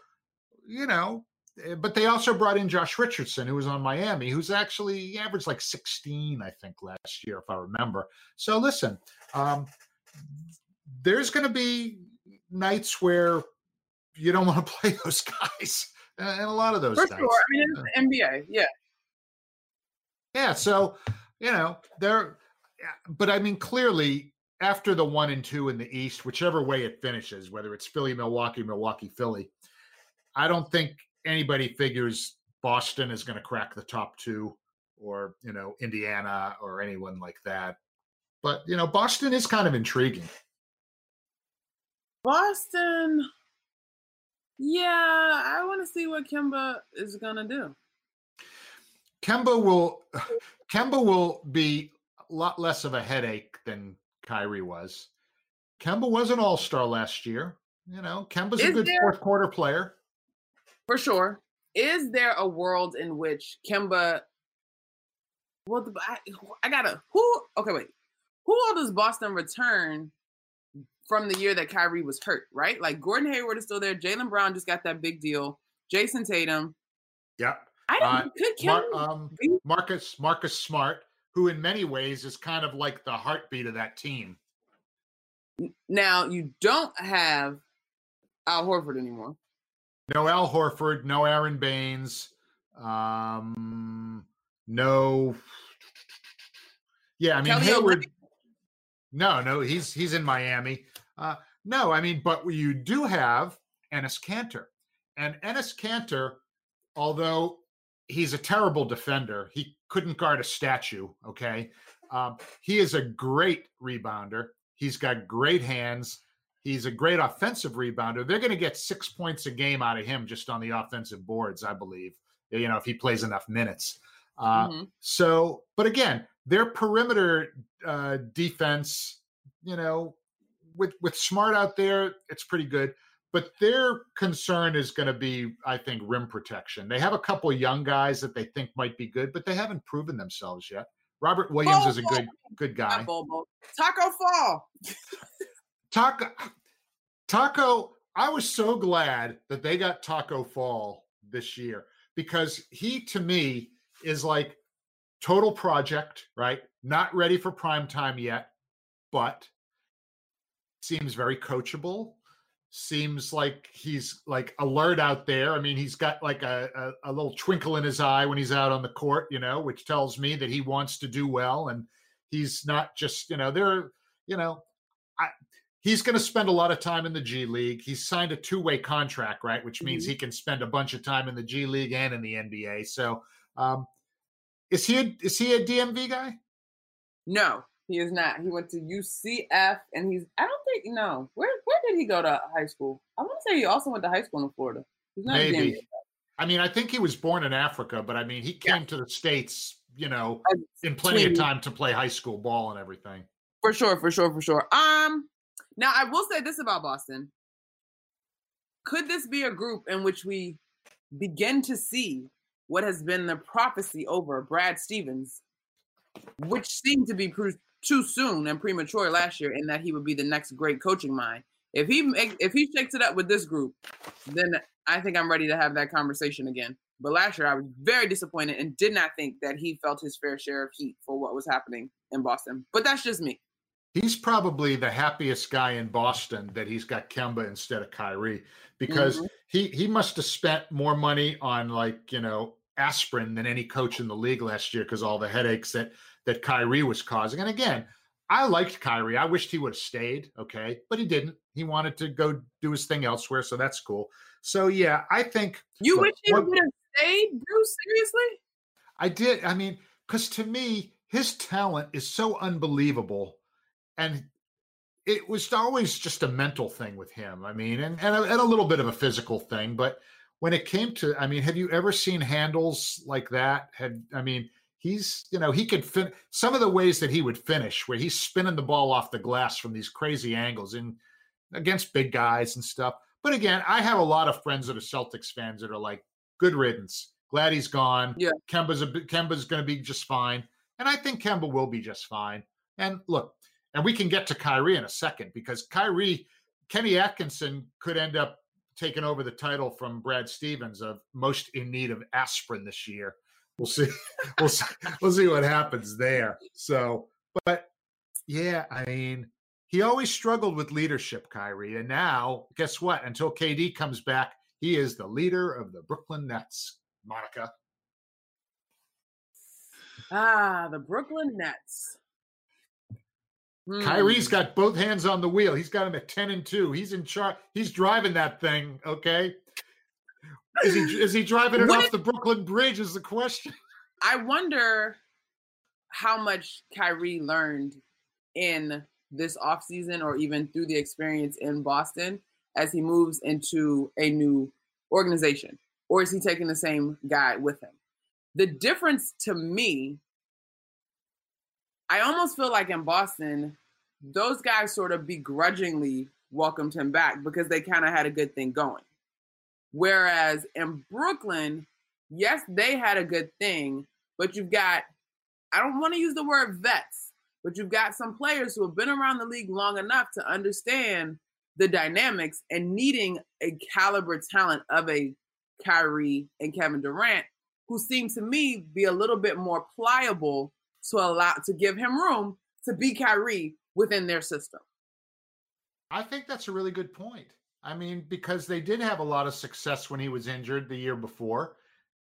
you know, Eh, but they also brought in Josh Richardson, who was on Miami, who's actually averaged like 16, I think, last year, if I remember. So listen, um, there's going to be nights where you don't want to play those guys, and a lot of those. For nights. sure, I mean, it's NBA, yeah, yeah. So you know, they're, but I mean, clearly. After the one and two in the East, whichever way it finishes, whether it's Philly, Milwaukee, Milwaukee, Philly, I don't think anybody figures Boston is going to crack the top two or, you know, Indiana or anyone like that. But, you know, Boston is kind of intriguing. Boston, yeah, I want to see what Kemba is going to do. Kemba will Kemba will be a lot less of a headache than Kyrie was. Kemba was an all-star last year. You know, Kemba's is a good there, fourth quarter player for sure. Is there a world in which Kemba? Well, I, I gotta who? Okay, wait. Who all does Boston return from the year that Kyrie was hurt? Right, like Gordon Hayward is still there. Jaylen Brown just got that big deal. Jayson Tatum. Yeah. I don't. Uh, could Mar- um, Marcus Marcus Smart, who in many ways is kind of like the heartbeat of that team. Now you don't have Al Horford anymore. No Al Horford, no Aron Baynes, um, no. Yeah, I mean Kelly Hayward. No, no, he's he's in Miami. Uh, no, I mean, but you do have Enes Kanter, And Enes Kanter, although he's a terrible defender, he couldn't guard a statue. Okay. Um, he is a great rebounder. He's got great hands. He's a great offensive rebounder. They're going to get six points a game out of him just on the offensive boards, I believe, you know, if he plays enough minutes. Uh, mm-hmm. So, but again, their perimeter uh, defense, you know, with with Smart out there, it's pretty good. But their concern is going to be, I think, rim protection. They have a couple young guys that they think might be good, but they haven't proven themselves yet. Robert Williams is a good good guy. Tacko Fall. Tacko Tacko. I was so glad that they got Tacko Fall this year because he, to me, is like total project, right? Not ready for prime time yet, but seems very coachable. Seems like he's like alert out there. I mean, he's got like a, a, a, little twinkle in his eye when he's out on the court, you know, which tells me that he wants to do well. And he's not just, you know, there, you know, I, he's going to spend a lot of time in the G League. He's signed a two way contract, right? Which means mm-hmm. he can spend a bunch of time in the G League and in the NBA. So, um, is he a, is he a DMV guy? No, he is not. He went to UCF, and he's I don't think no. Where where did he go to high school? I want to say he also went to high school in Florida. He's not Maybe. I mean, I think he was born in Africa, but I mean, he came yeah. to the states, you know, in plenty of time to play high school ball and everything. For sure, for sure, for sure. Um, now I will say this about Boston: could this be a group in which we begin to see what has been the prophecy over Brad Stevens, which seemed to be proved too soon and premature last year, in that he would be the next great coaching mind. If he if he shakes it up with this group, then I think I'm ready to have that conversation again. But last year, I was very disappointed and did not think that he felt his fair share of heat for what was happening in Boston. But that's just me. He's probably the happiest guy in Boston that he's got Kemba instead of Kyrie because mm-hmm. he he must have spent more money on like you know aspirin than any coach in the league last year because all the headaches that that Kyrie was causing. And again, I liked Kyrie. I wished he would have stayed, okay, but he didn't. He wanted to go do his thing elsewhere, so that's cool. So yeah, I think you look, wish he would have stayed, Bruce. Seriously, I did. I mean, because to me, his talent is so unbelievable, and it was always just a mental thing with him. I mean, and and a, and a little bit of a physical thing, but when it came to, I mean, have you ever seen handles like that? Had I mean, he's you know he could fin- some of the ways that he would finish, where he's spinning the ball off the glass from these crazy angles in against big guys and stuff. But again, I have a lot of friends that are Celtics fans that are like, "Good riddance, glad he's gone." Yeah, Kemba's a Kemba's going to be just fine, and I think Kemba will be just fine. And look, and we can get to Kyrie in a second because Kyrie, Kenny Atkinson could end up taking over the title from Brad Stevens of most in need of aspirin this year. We'll see. we'll see. We'll see what happens there. So, but yeah, I mean, he always struggled with leadership, Kyrie, and now guess what? Until KD comes back, he is the leader of the Brooklyn Nets. Monica. Ah, the Brooklyn Nets. Mm. Kyrie's got both hands on the wheel. He's got him at 10 and 2. He's in charge. He's driving that thing, okay? Is he is he driving it what off the Brooklyn Bridge is the question. I wonder how much Kyrie learned in this offseason or even through the experience in Boston as he moves into a new organization. Or is he taking the same guy with him? The difference to me I almost feel like in Boston, those guys sort of begrudgingly welcomed him back because they kind of had a good thing going. Whereas in Brooklyn, yes, they had a good thing, but you've got, I don't want to use the word vets, but you've got some players who have been around the league long enough to understand the dynamics and needing a caliber talent of a Kyrie and Kevin Durant, who seem to me be a little bit more pliable to allow to give him room to be Kyrie within their system. I think that's a really good point. I mean, because they did have a lot of success when he was injured the year before.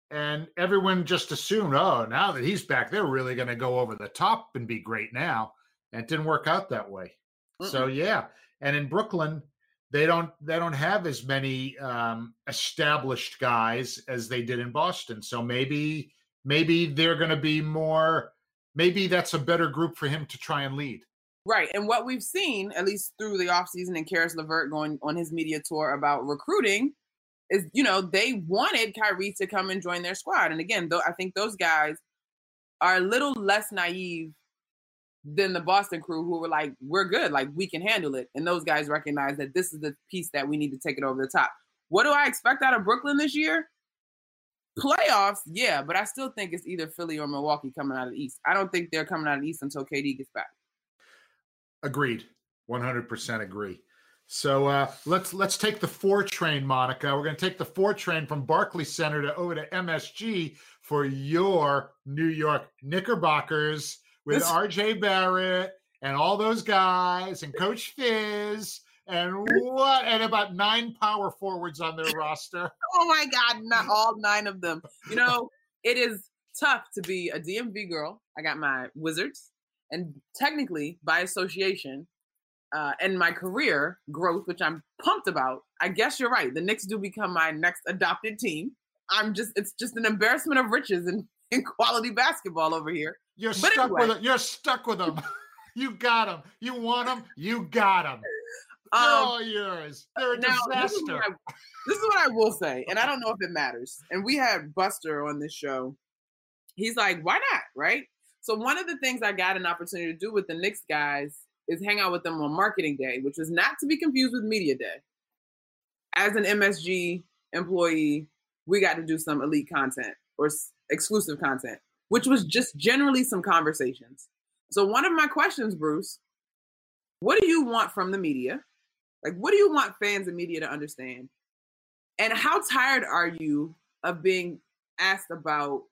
And everyone just assumed, oh, now that he's back, they're really going to go over the top and be great now. And it didn't work out that way. Mm-mm. So, yeah. And in Brooklyn, they don't they don't have as many um, established guys as they did in Boston. So maybe maybe they're going to be more. Maybe that's a better group for him to try and lead. Right. And what we've seen, at least through the offseason and Caris LeVert going on his media tour about recruiting, is, you know, they wanted Kyrie to come and join their squad. And again, though I think those guys are a little less naive than the Boston crew who were like, we're good, like we can handle it. And those guys recognize that this is the piece that we need to take it over the top. What do I expect out of Brooklyn this year? Playoffs, yeah, but I still think it's either Philly or Milwaukee coming out of the East. I don't think they're coming out of the East until KD gets back. Agreed. 100% agree. So uh, let's let's take the four train, Monica. We're going to take the four train from Barclays Center to over to MSG for your New York Knickerbockers with this- RJ Barrett and all those guys and Coach Fizz and what and about nine power forwards on their roster. Oh my God, not all nine of them. You know, it is tough to be a DMV girl. I got my Wizards, and technically by association, uh, and my career growth, which I'm pumped about. I guess you're right. The Knicks do become my next adopted team. I'm just it's just an embarrassment of riches and, in quality basketball over here. You're but stuck anyway. with it. You're stuck with them. you got them. You want them. You got them. They're um, all yours. They're a now, disaster. This is, I, this is what I will say, and I don't know if it matters. And we had Buster on this show. He's like, why not? Right. So one of the things I got an opportunity to do with the Knicks guys is hang out with them on marketing day, which is not to be confused with media day. As an MSG employee, we got to do some elite content or exclusive content, which was just generally some conversations. So, one of my questions, Bruce, what do you want from the media? Like, what do you want fans and media to understand? And how tired are you of being asked about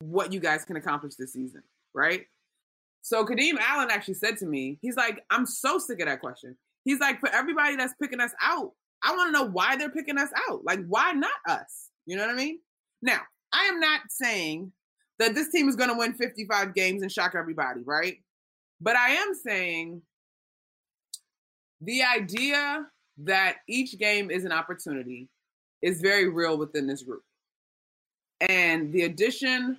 what you guys can accomplish this season, right? So Kadeem Allen actually said to me, he's like, I'm so sick of that question. He's like, for everybody that's picking us out, I want to know why they're picking us out. Like, why not us? You know what I mean? Now, I am not saying that this team is going to win 55 games and shock everybody, right? But I am saying the idea that each game is an opportunity is very real within this group. And the addition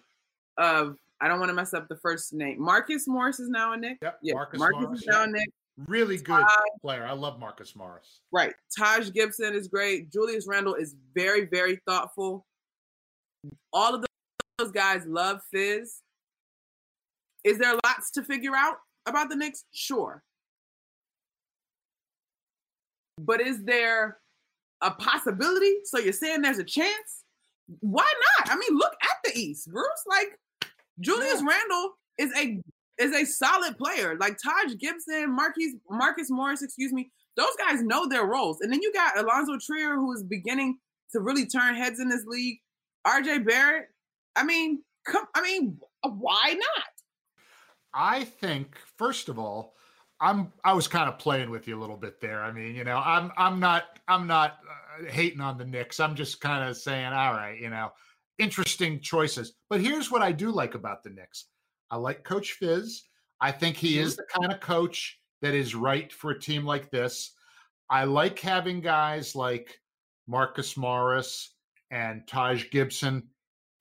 of I don't want to mess up the first name. Marcus Morris is now a Knick. Yep. Yeah, Marcus, Marcus Morris, is now a Knick. Really good uh, player. I love Marcus Morris. Right. Taj Gibson is great. Julius Randle is very, very thoughtful. All of those guys love Fizz. Is there lots to figure out about the Knicks? Sure. But is there a possibility? So you're saying there's a chance? Why not? I mean, look at the East, Bruce. Like, Julius yeah. Randle is a is a solid player. Like Taj Gibson, Marquis Marcus Morris, excuse me. Those guys know their roles. And then you got Allonzo Trier, who is beginning to really turn heads in this league. RJ Barrett. I mean, come. I mean, why not? I think first of all, I'm I was kind of playing with you a little bit there. I mean, you know, I'm I'm not I'm not uh, hating on the Knicks. I'm just kind of saying, all right, you know, interesting choices. But here's what I do like about the Knicks. I like Coach Fizz. I think he mm-hmm. is the kind of coach that is right for a team like this. I like having guys like Marcus Morris and Taj Gibson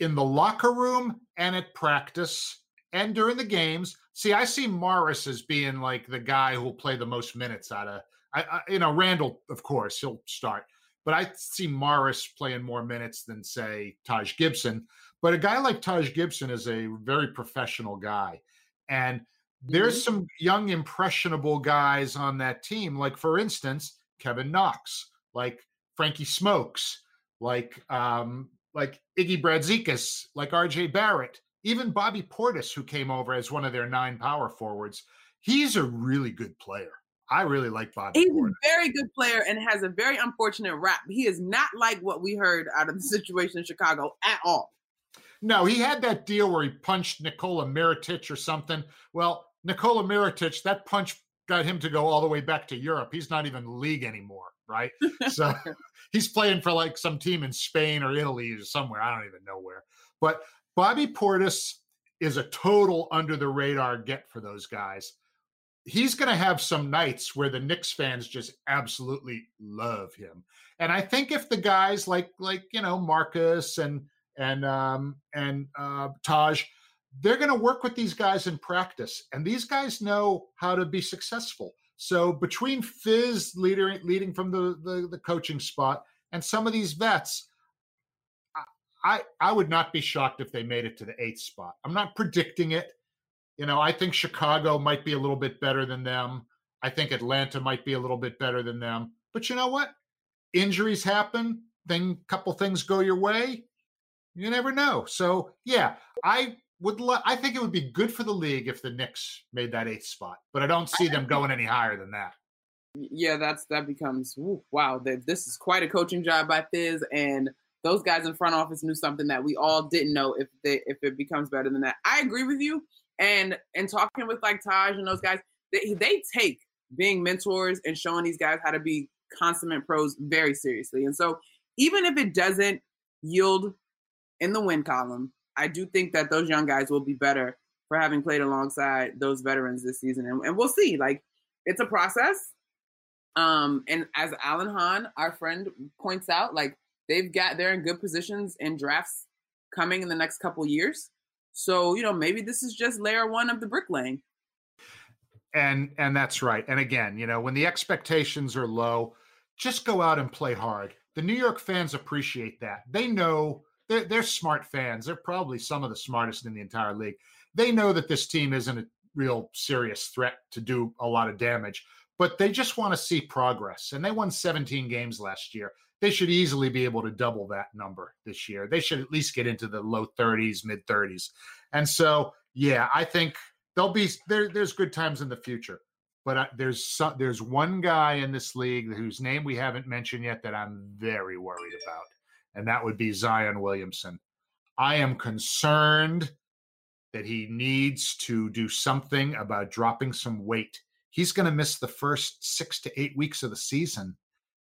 in the locker room and at practice and during the games. See, I see Morris as being like the guy who'll play the most minutes out of, I, I, you know, Randle, of course, he'll start but I see Morris playing more minutes than say Taj Gibson. But a guy like Taj Gibson is a very professional guy. And there's mm-hmm. some young impressionable guys on that team, like for instance, Kevin Knox, like Frankie Smokes, like um, like Iggy Brazdeikis, like RJ Barrett, even Bobby Portis, who came over as one of their nine power forwards. He's a really good player. I really like Bobby. He's Porter. a very good player and has a very unfortunate rap. He is not like what we heard out of the situation in Chicago at all. No, he had that deal where he punched Nikola Mirotic or something. Well, Nikola Mirotic, that punch got him to go all the way back to Europe. He's not even in the league anymore, right? so he's playing for like some team in Spain or Italy or somewhere. I don't even know where. But Bobby Portis is a total under the radar get for those guys he's going to have some nights where the Knicks fans just absolutely love him. And I think if the guys like like you know Marcus and and um, and uh, Taj, they're going to work with these guys in practice, and these guys know how to be successful. So between Fizz leader, leading from the, the the coaching spot and some of these vets, I I would not be shocked if they made it to the eighth spot. I'm not predicting it. You know, I think Chicago might be a little bit better than them. I think Atlanta might be a little bit better than them. But you know what? Injuries happen. Thing, couple things go your way. You never know. So yeah, I would. Lo- I think it would be good for the league if the Knicks made that eighth spot, but I don't see them going any higher than that. Yeah, that's that becomes woo, wow. This is quite a coaching job by Fizz, and those guys in front office knew something that we all didn't know. If they if it becomes better than that, I agree with you. And and talking with like Taj and those guys, they, they take being mentors and showing these guys how to be consummate pros very seriously. And so even if it doesn't yield in the win column, I do think that those young guys will be better for having played alongside those veterans this season. And, and we'll see. Like it's a process. Um, and as Alan Hahn, our friend, points out, like they've got they're in good positions in drafts coming in the next couple years. So, you know, maybe this is just layer one of the bricklaying. And and that's right. And again, you know, when the expectations are low, just go out and play hard. The New York fans appreciate that. They know they're, they're smart fans. They're probably some of the smartest in the entire league. They know that this team isn't a real serious threat to do a lot of damage, but they just want to see progress. And they won 17 games last year. They should easily be able to double that number this year. They should at least get into the low 30s, mid 30s. And so, yeah, I think there'll be there, there's good times in the future. But I, there's some, there's one guy in this league whose name we haven't mentioned yet that I'm very worried about and that would be Zion Williamson. I am concerned that he needs to do something about dropping some weight. He's going to miss the first six to eight weeks of the season.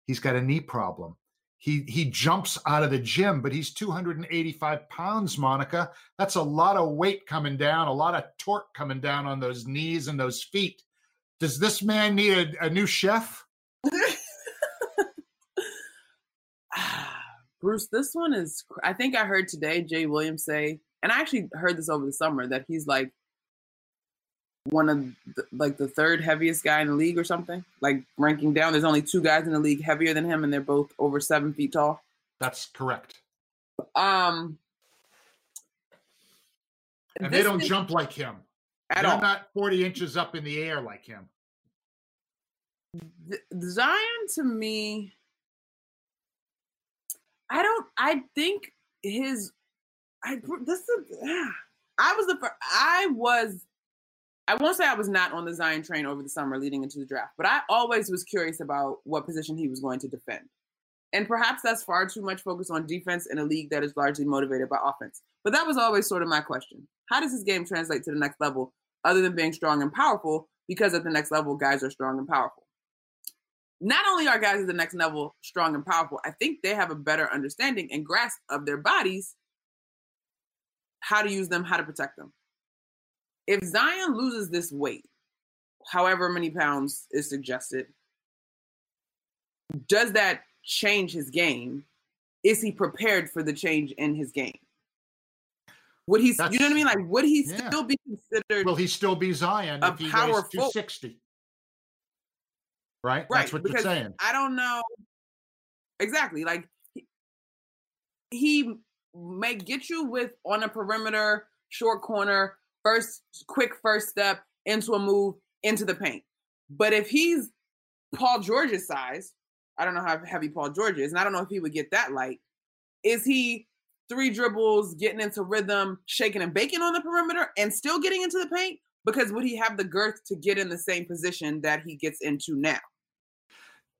He's got a knee problem. He he jumps out of the gym, but he's 285 pounds, Monica. That's a lot of weight coming down, a lot of torque coming down on those knees and those feet. Does this man need a, a new chef? Bruce, this one is. I think I heard today Jay Williams say, and I actually heard this over the summer that he's like one of the, like the third heaviest guy in the league or something. Like ranking down, there's only two guys in the league heavier than him, and they're both over seven feet tall. That's correct. Um, and they don't is, jump like him. At they're all. not 40 inches up in the air like him. The, Zion to me I don't. I think his. I this is. I was the. I was. I won't say I was not on the Zion train over the summer leading into the draft, but I always was curious about what position he was going to defend. And perhaps that's far too much focus on defense in a league that is largely motivated by offense. But that was always sort of my question. How does his game translate to the next level other than being strong and powerful? Because at the next level, guys are strong and powerful not only are guys at the next level strong and powerful, I think they have a better understanding and grasp of their bodies, how to use them, how to protect them. If Zion loses this weight, however many pounds is suggested, does that change his game? Is he prepared for the change in his game? Would he, That's, you know what I mean? Like, would he yeah. still be considered? Will he still be Zion if he weighs 260? right? Right. That's what you're saying. I don't know exactly. Like he may get you with on a perimeter, short corner, first quick first step into a move into the paint. But if he's Paul George's size, I don't know how heavy Paul George is, and I don't know if he would get that light. Is he three dribbles, getting into rhythm, shaking and baking on the perimeter, and still getting into the paint? Because would he have the girth to get in the same position that he gets into now?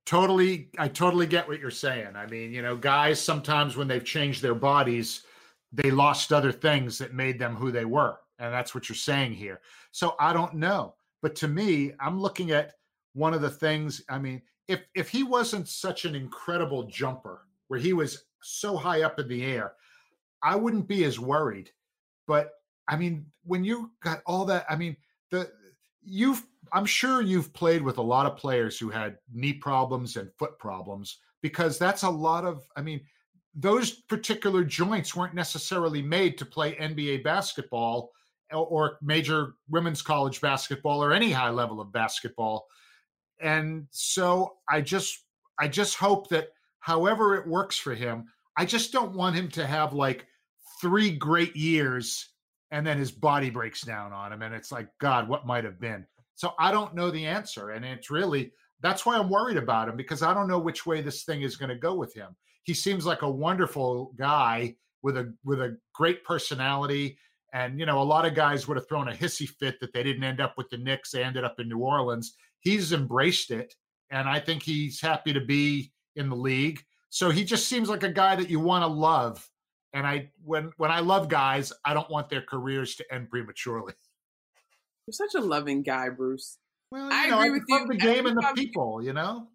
totally i totally get what you're saying i mean you know guys sometimes when they've changed their bodies they lost other things that made them who they were and that's what you're saying here. So i don't know but to me i'm looking at one of the things i mean if if he wasn't such an incredible jumper where he was so high up in the air i wouldn't be as worried. But i mean when you got all that i mean the you've I'm sure you've played with a lot of players who had knee problems and foot problems because that's a lot of I mean those particular joints weren't necessarily made to play NBA basketball or major women's college basketball or any high level of basketball. And so I just I just hope that however it works for him, I just don't want him to have like three great years and then his body breaks down on him and it's like god what might have been? So i don't know the answer. And it's really that's why i'm worried about him because i don't know which way this thing is going to go with him. He seems like a wonderful guy with a with a great personality and you know a lot of guys would have thrown a hissy fit that they didn't end up with the Knicks they ended up in New Orleans he's embraced it and I think he's happy to be in the league so he just seems like a guy that you want to love and I when when I love guys, I don't want their careers to end prematurely. You're such a loving guy, Bruce. Well, I know, agree I with you. The game and the people, you know.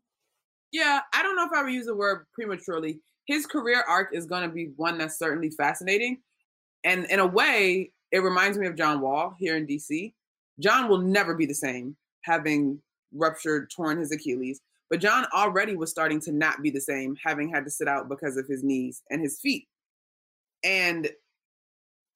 Yeah, I don't know if I would use the word prematurely. His career arc is going to be one that's certainly fascinating, and in a way, it reminds me of John Wall here in DC. John will never be the same, having ruptured, torn his Achilles. But John already was starting to not be the same, having had to sit out because of his knees and his feet. And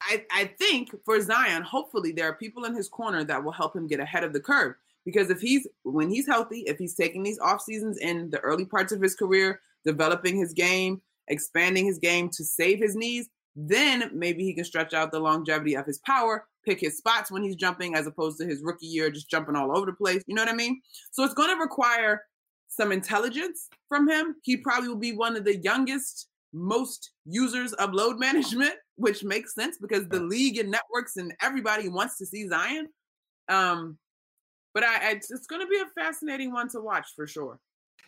I, I think for Zion, hopefully there are people in his corner that will help him get ahead of the curve. Because if he's when he's healthy, if he's taking these off seasons in the early parts of his career, developing his game, expanding his game to save his knees, then maybe he can stretch out the longevity of his power, pick his spots when he's jumping, as opposed to his rookie year just jumping all over the place. You know what I mean? So it's going to require some intelligence from him. He probably will be one of the youngest most users of load management, which makes sense because the league and networks and everybody wants to see Zion. Um, but I, I it's going to be a fascinating one to watch for sure.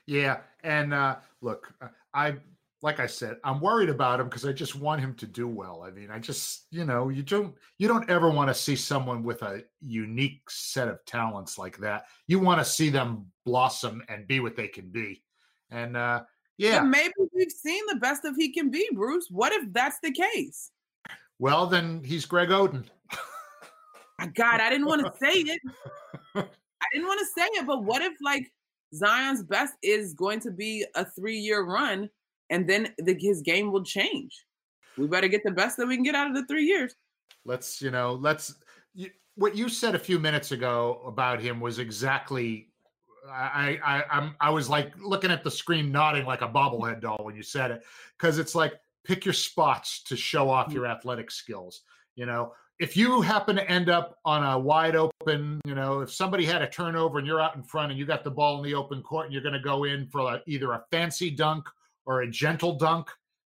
Yeah, and uh, look, uh, I like I said, I'm worried about him because I just want him to do well. I mean, I just you know you don't you don't ever want to see someone with a unique set of talents like that. You want to see them blossom and be what they can be. And uh, yeah. Maybe we've seen the best of he can be, Bruce. What if that's the case? Well, then he's Greg Oden. God, I didn't want to say it. I didn't want to say it, but what if like Zion's best is going to be a three-year run, and then the, his game will change? We better get the best that we can get out of the three years. Let's, you know, let's. You, what you said a few minutes ago about him was exactly I, I I'm I was like looking at the screen nodding like a bobblehead doll when you said it because it's like pick your spots to show off mm. your athletic skills. You know, if you happen to end up on a wide open, you know, if somebody had a turnover and you're out in front and you got the ball in the open court and you're going to go in for a, either a fancy dunk or a gentle dunk,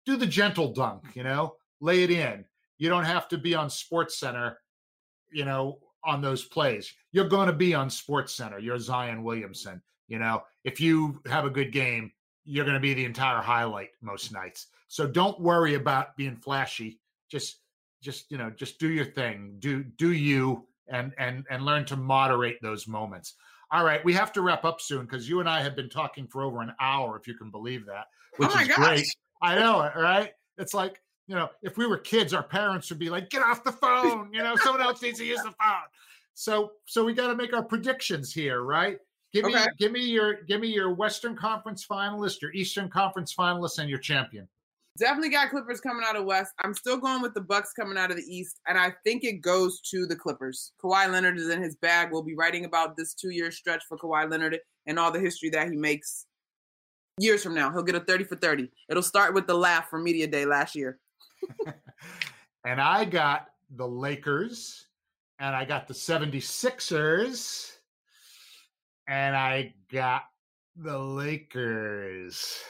do the gentle dunk, you know, lay it in. You don't have to be on Sports Center, you know, on those plays. You're going to be on Sports Center. You're Zion Williamson. You know, if you have a good game, you're going to be the entire highlight most nights. So don't worry about being flashy. Just, just you know, just do your thing. Do do you and and and learn to moderate those moments. All right, we have to wrap up soon because you and I have been talking for over an hour, if you can believe that, oh which oh is gosh. great. I know it, right? It's like you know, if we were kids, our parents would be like, "Get off the phone!" You know, someone else needs to use the phone. So, so we got to make our predictions here, right? Give me, okay. give me your, give me your Western Conference finalist, your Eastern Conference finalist, and your champion. Definitely got Clippers coming out of West. I'm still going with the Bucks coming out of the East, and I think it goes to the Clippers. Kawhi Leonard is in his bag. We'll be writing about this two-year stretch for Kawhi Leonard and all the history that he makes years from now. He'll get a 30 for 30. It'll start with the laugh from Media Day last year. and I got the Lakers, and I got the 76ers, and I got the Lakers.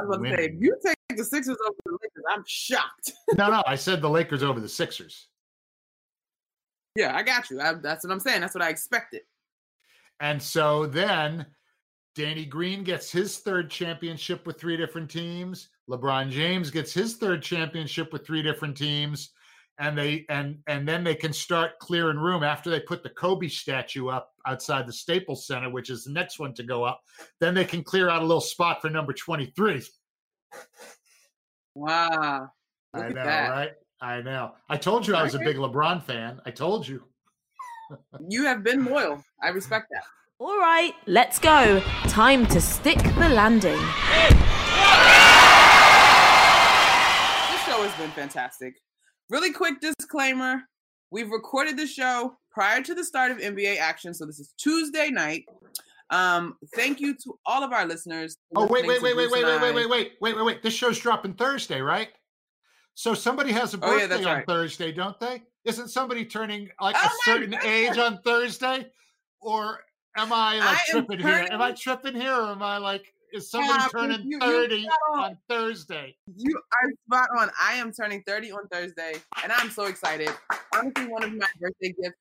I was going to say, if you take the Sixers over the Lakers, I'm shocked. no, no, I said the Lakers over the Sixers. Yeah, I got you. I, that's what I'm saying. That's what I expected. And so then Danny Green gets his third championship with three different teams. LeBron James gets his third championship with three different teams. And they and and then they can start clearing room after they put the Kobe statue up outside the Staples Center, which is the next one to go up. Then they can clear out a little spot for number 23. Wow. Look I know, right? I know. I told you I was a big LeBron fan. I told you. you have been loyal. I respect that. All right, let's go. Time to stick the landing. This show has been fantastic. Really quick disclaimer we've recorded the show prior to the start of NBA action. So this is Tuesday night. Um, thank you to all of our listeners. Oh, wait, wait, wait, wait, wait, wait, wait, wait, wait, wait, wait, wait. This show's dropping Thursday, right? So somebody has a birthday oh, yeah, on right. Thursday, don't they? Isn't somebody turning like oh a certain God. age on Thursday? Or am I like I tripping turning... here? Am I tripping here or am I like is somebody yeah, turning you, 30 on Thursday? You are spot on. I am turning 30 on Thursday and I'm so excited. Honestly, one of my birthday gifts.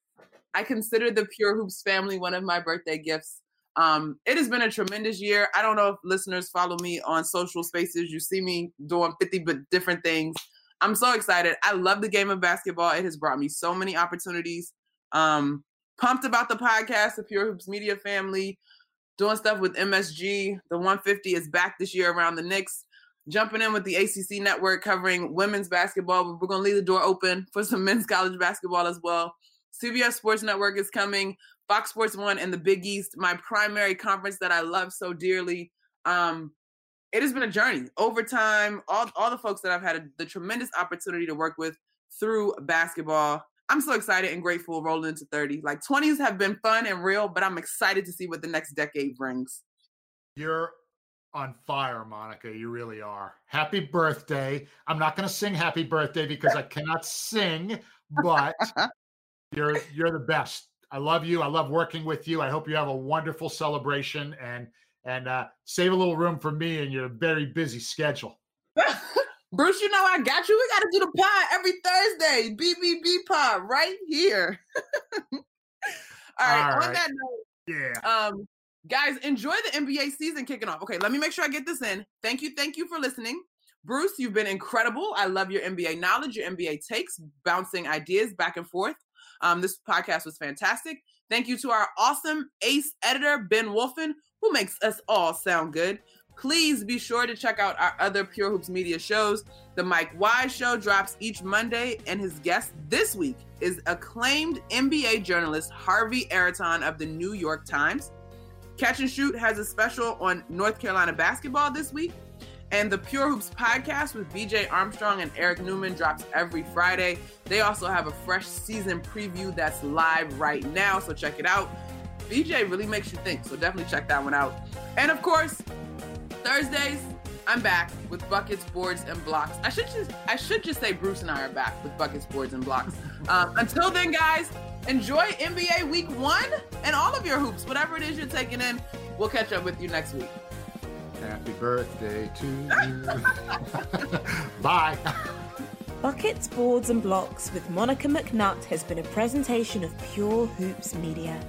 I consider the Pure Hoops family one of my birthday gifts. Um, it has been a tremendous year. I don't know if listeners follow me on social spaces. You see me doing 50 but different things. I'm so excited. I love the game of basketball. It has brought me so many opportunities. Um, pumped about the podcast, the Pure Hoops Media family, doing stuff with MSG. The 150 is back this year around the Knicks. Jumping in with the ACC network covering women's basketball, but we're going to leave the door open for some men's college basketball as well. CBS Sports Network is coming. Fox Sports One and the Big East, my primary conference that I love so dearly. Um, it has been a journey over time. All, all the folks that I've had a, the tremendous opportunity to work with through basketball. I'm so excited and grateful rolling into 30. Like 20s have been fun and real, but I'm excited to see what the next decade brings. You're on fire, Monica. You really are. Happy birthday. I'm not going to sing happy birthday because I cannot sing, but you're you're the best. I love you. I love working with you. I hope you have a wonderful celebration and and uh, save a little room for me in your very busy schedule. Bruce, you know I got you. We got to do the pod every Thursday. BBB pod right here. All right. All right. On that note, yeah. Um, guys, enjoy the NBA season kicking off. Okay, let me make sure I get this in. Thank you, thank you for listening. Bruce, you've been incredible. I love your NBA knowledge, your NBA takes, bouncing ideas back and forth. Um, this podcast was fantastic. Thank you to our awesome ace editor, Ben Wolfen, who makes us all sound good. Please be sure to check out our other Pure Hoops Media shows. The Mike Wise Show drops each Monday, and his guest this week is acclaimed NBA journalist Harvey Araton of the New York Times. Catch and Shoot has a special on North Carolina basketball this week. And the Pure Hoops podcast with BJ Armstrong and Eric Newman drops every Friday. They also have a fresh season preview that's live right now, so check it out. BJ really makes you think, so definitely check that one out. And of course, Thursdays, I'm back with buckets, boards, and blocks. I should just I should just say Bruce and I are back with buckets, boards, and blocks. Um, until then, guys, enjoy NBA Week One and all of your hoops, whatever it is you're taking in. We'll catch up with you next week. Happy birthday to you. Bye. Buckets, Boards and Blocks with Monica McNutt has been a presentation of Pure Hoops Media.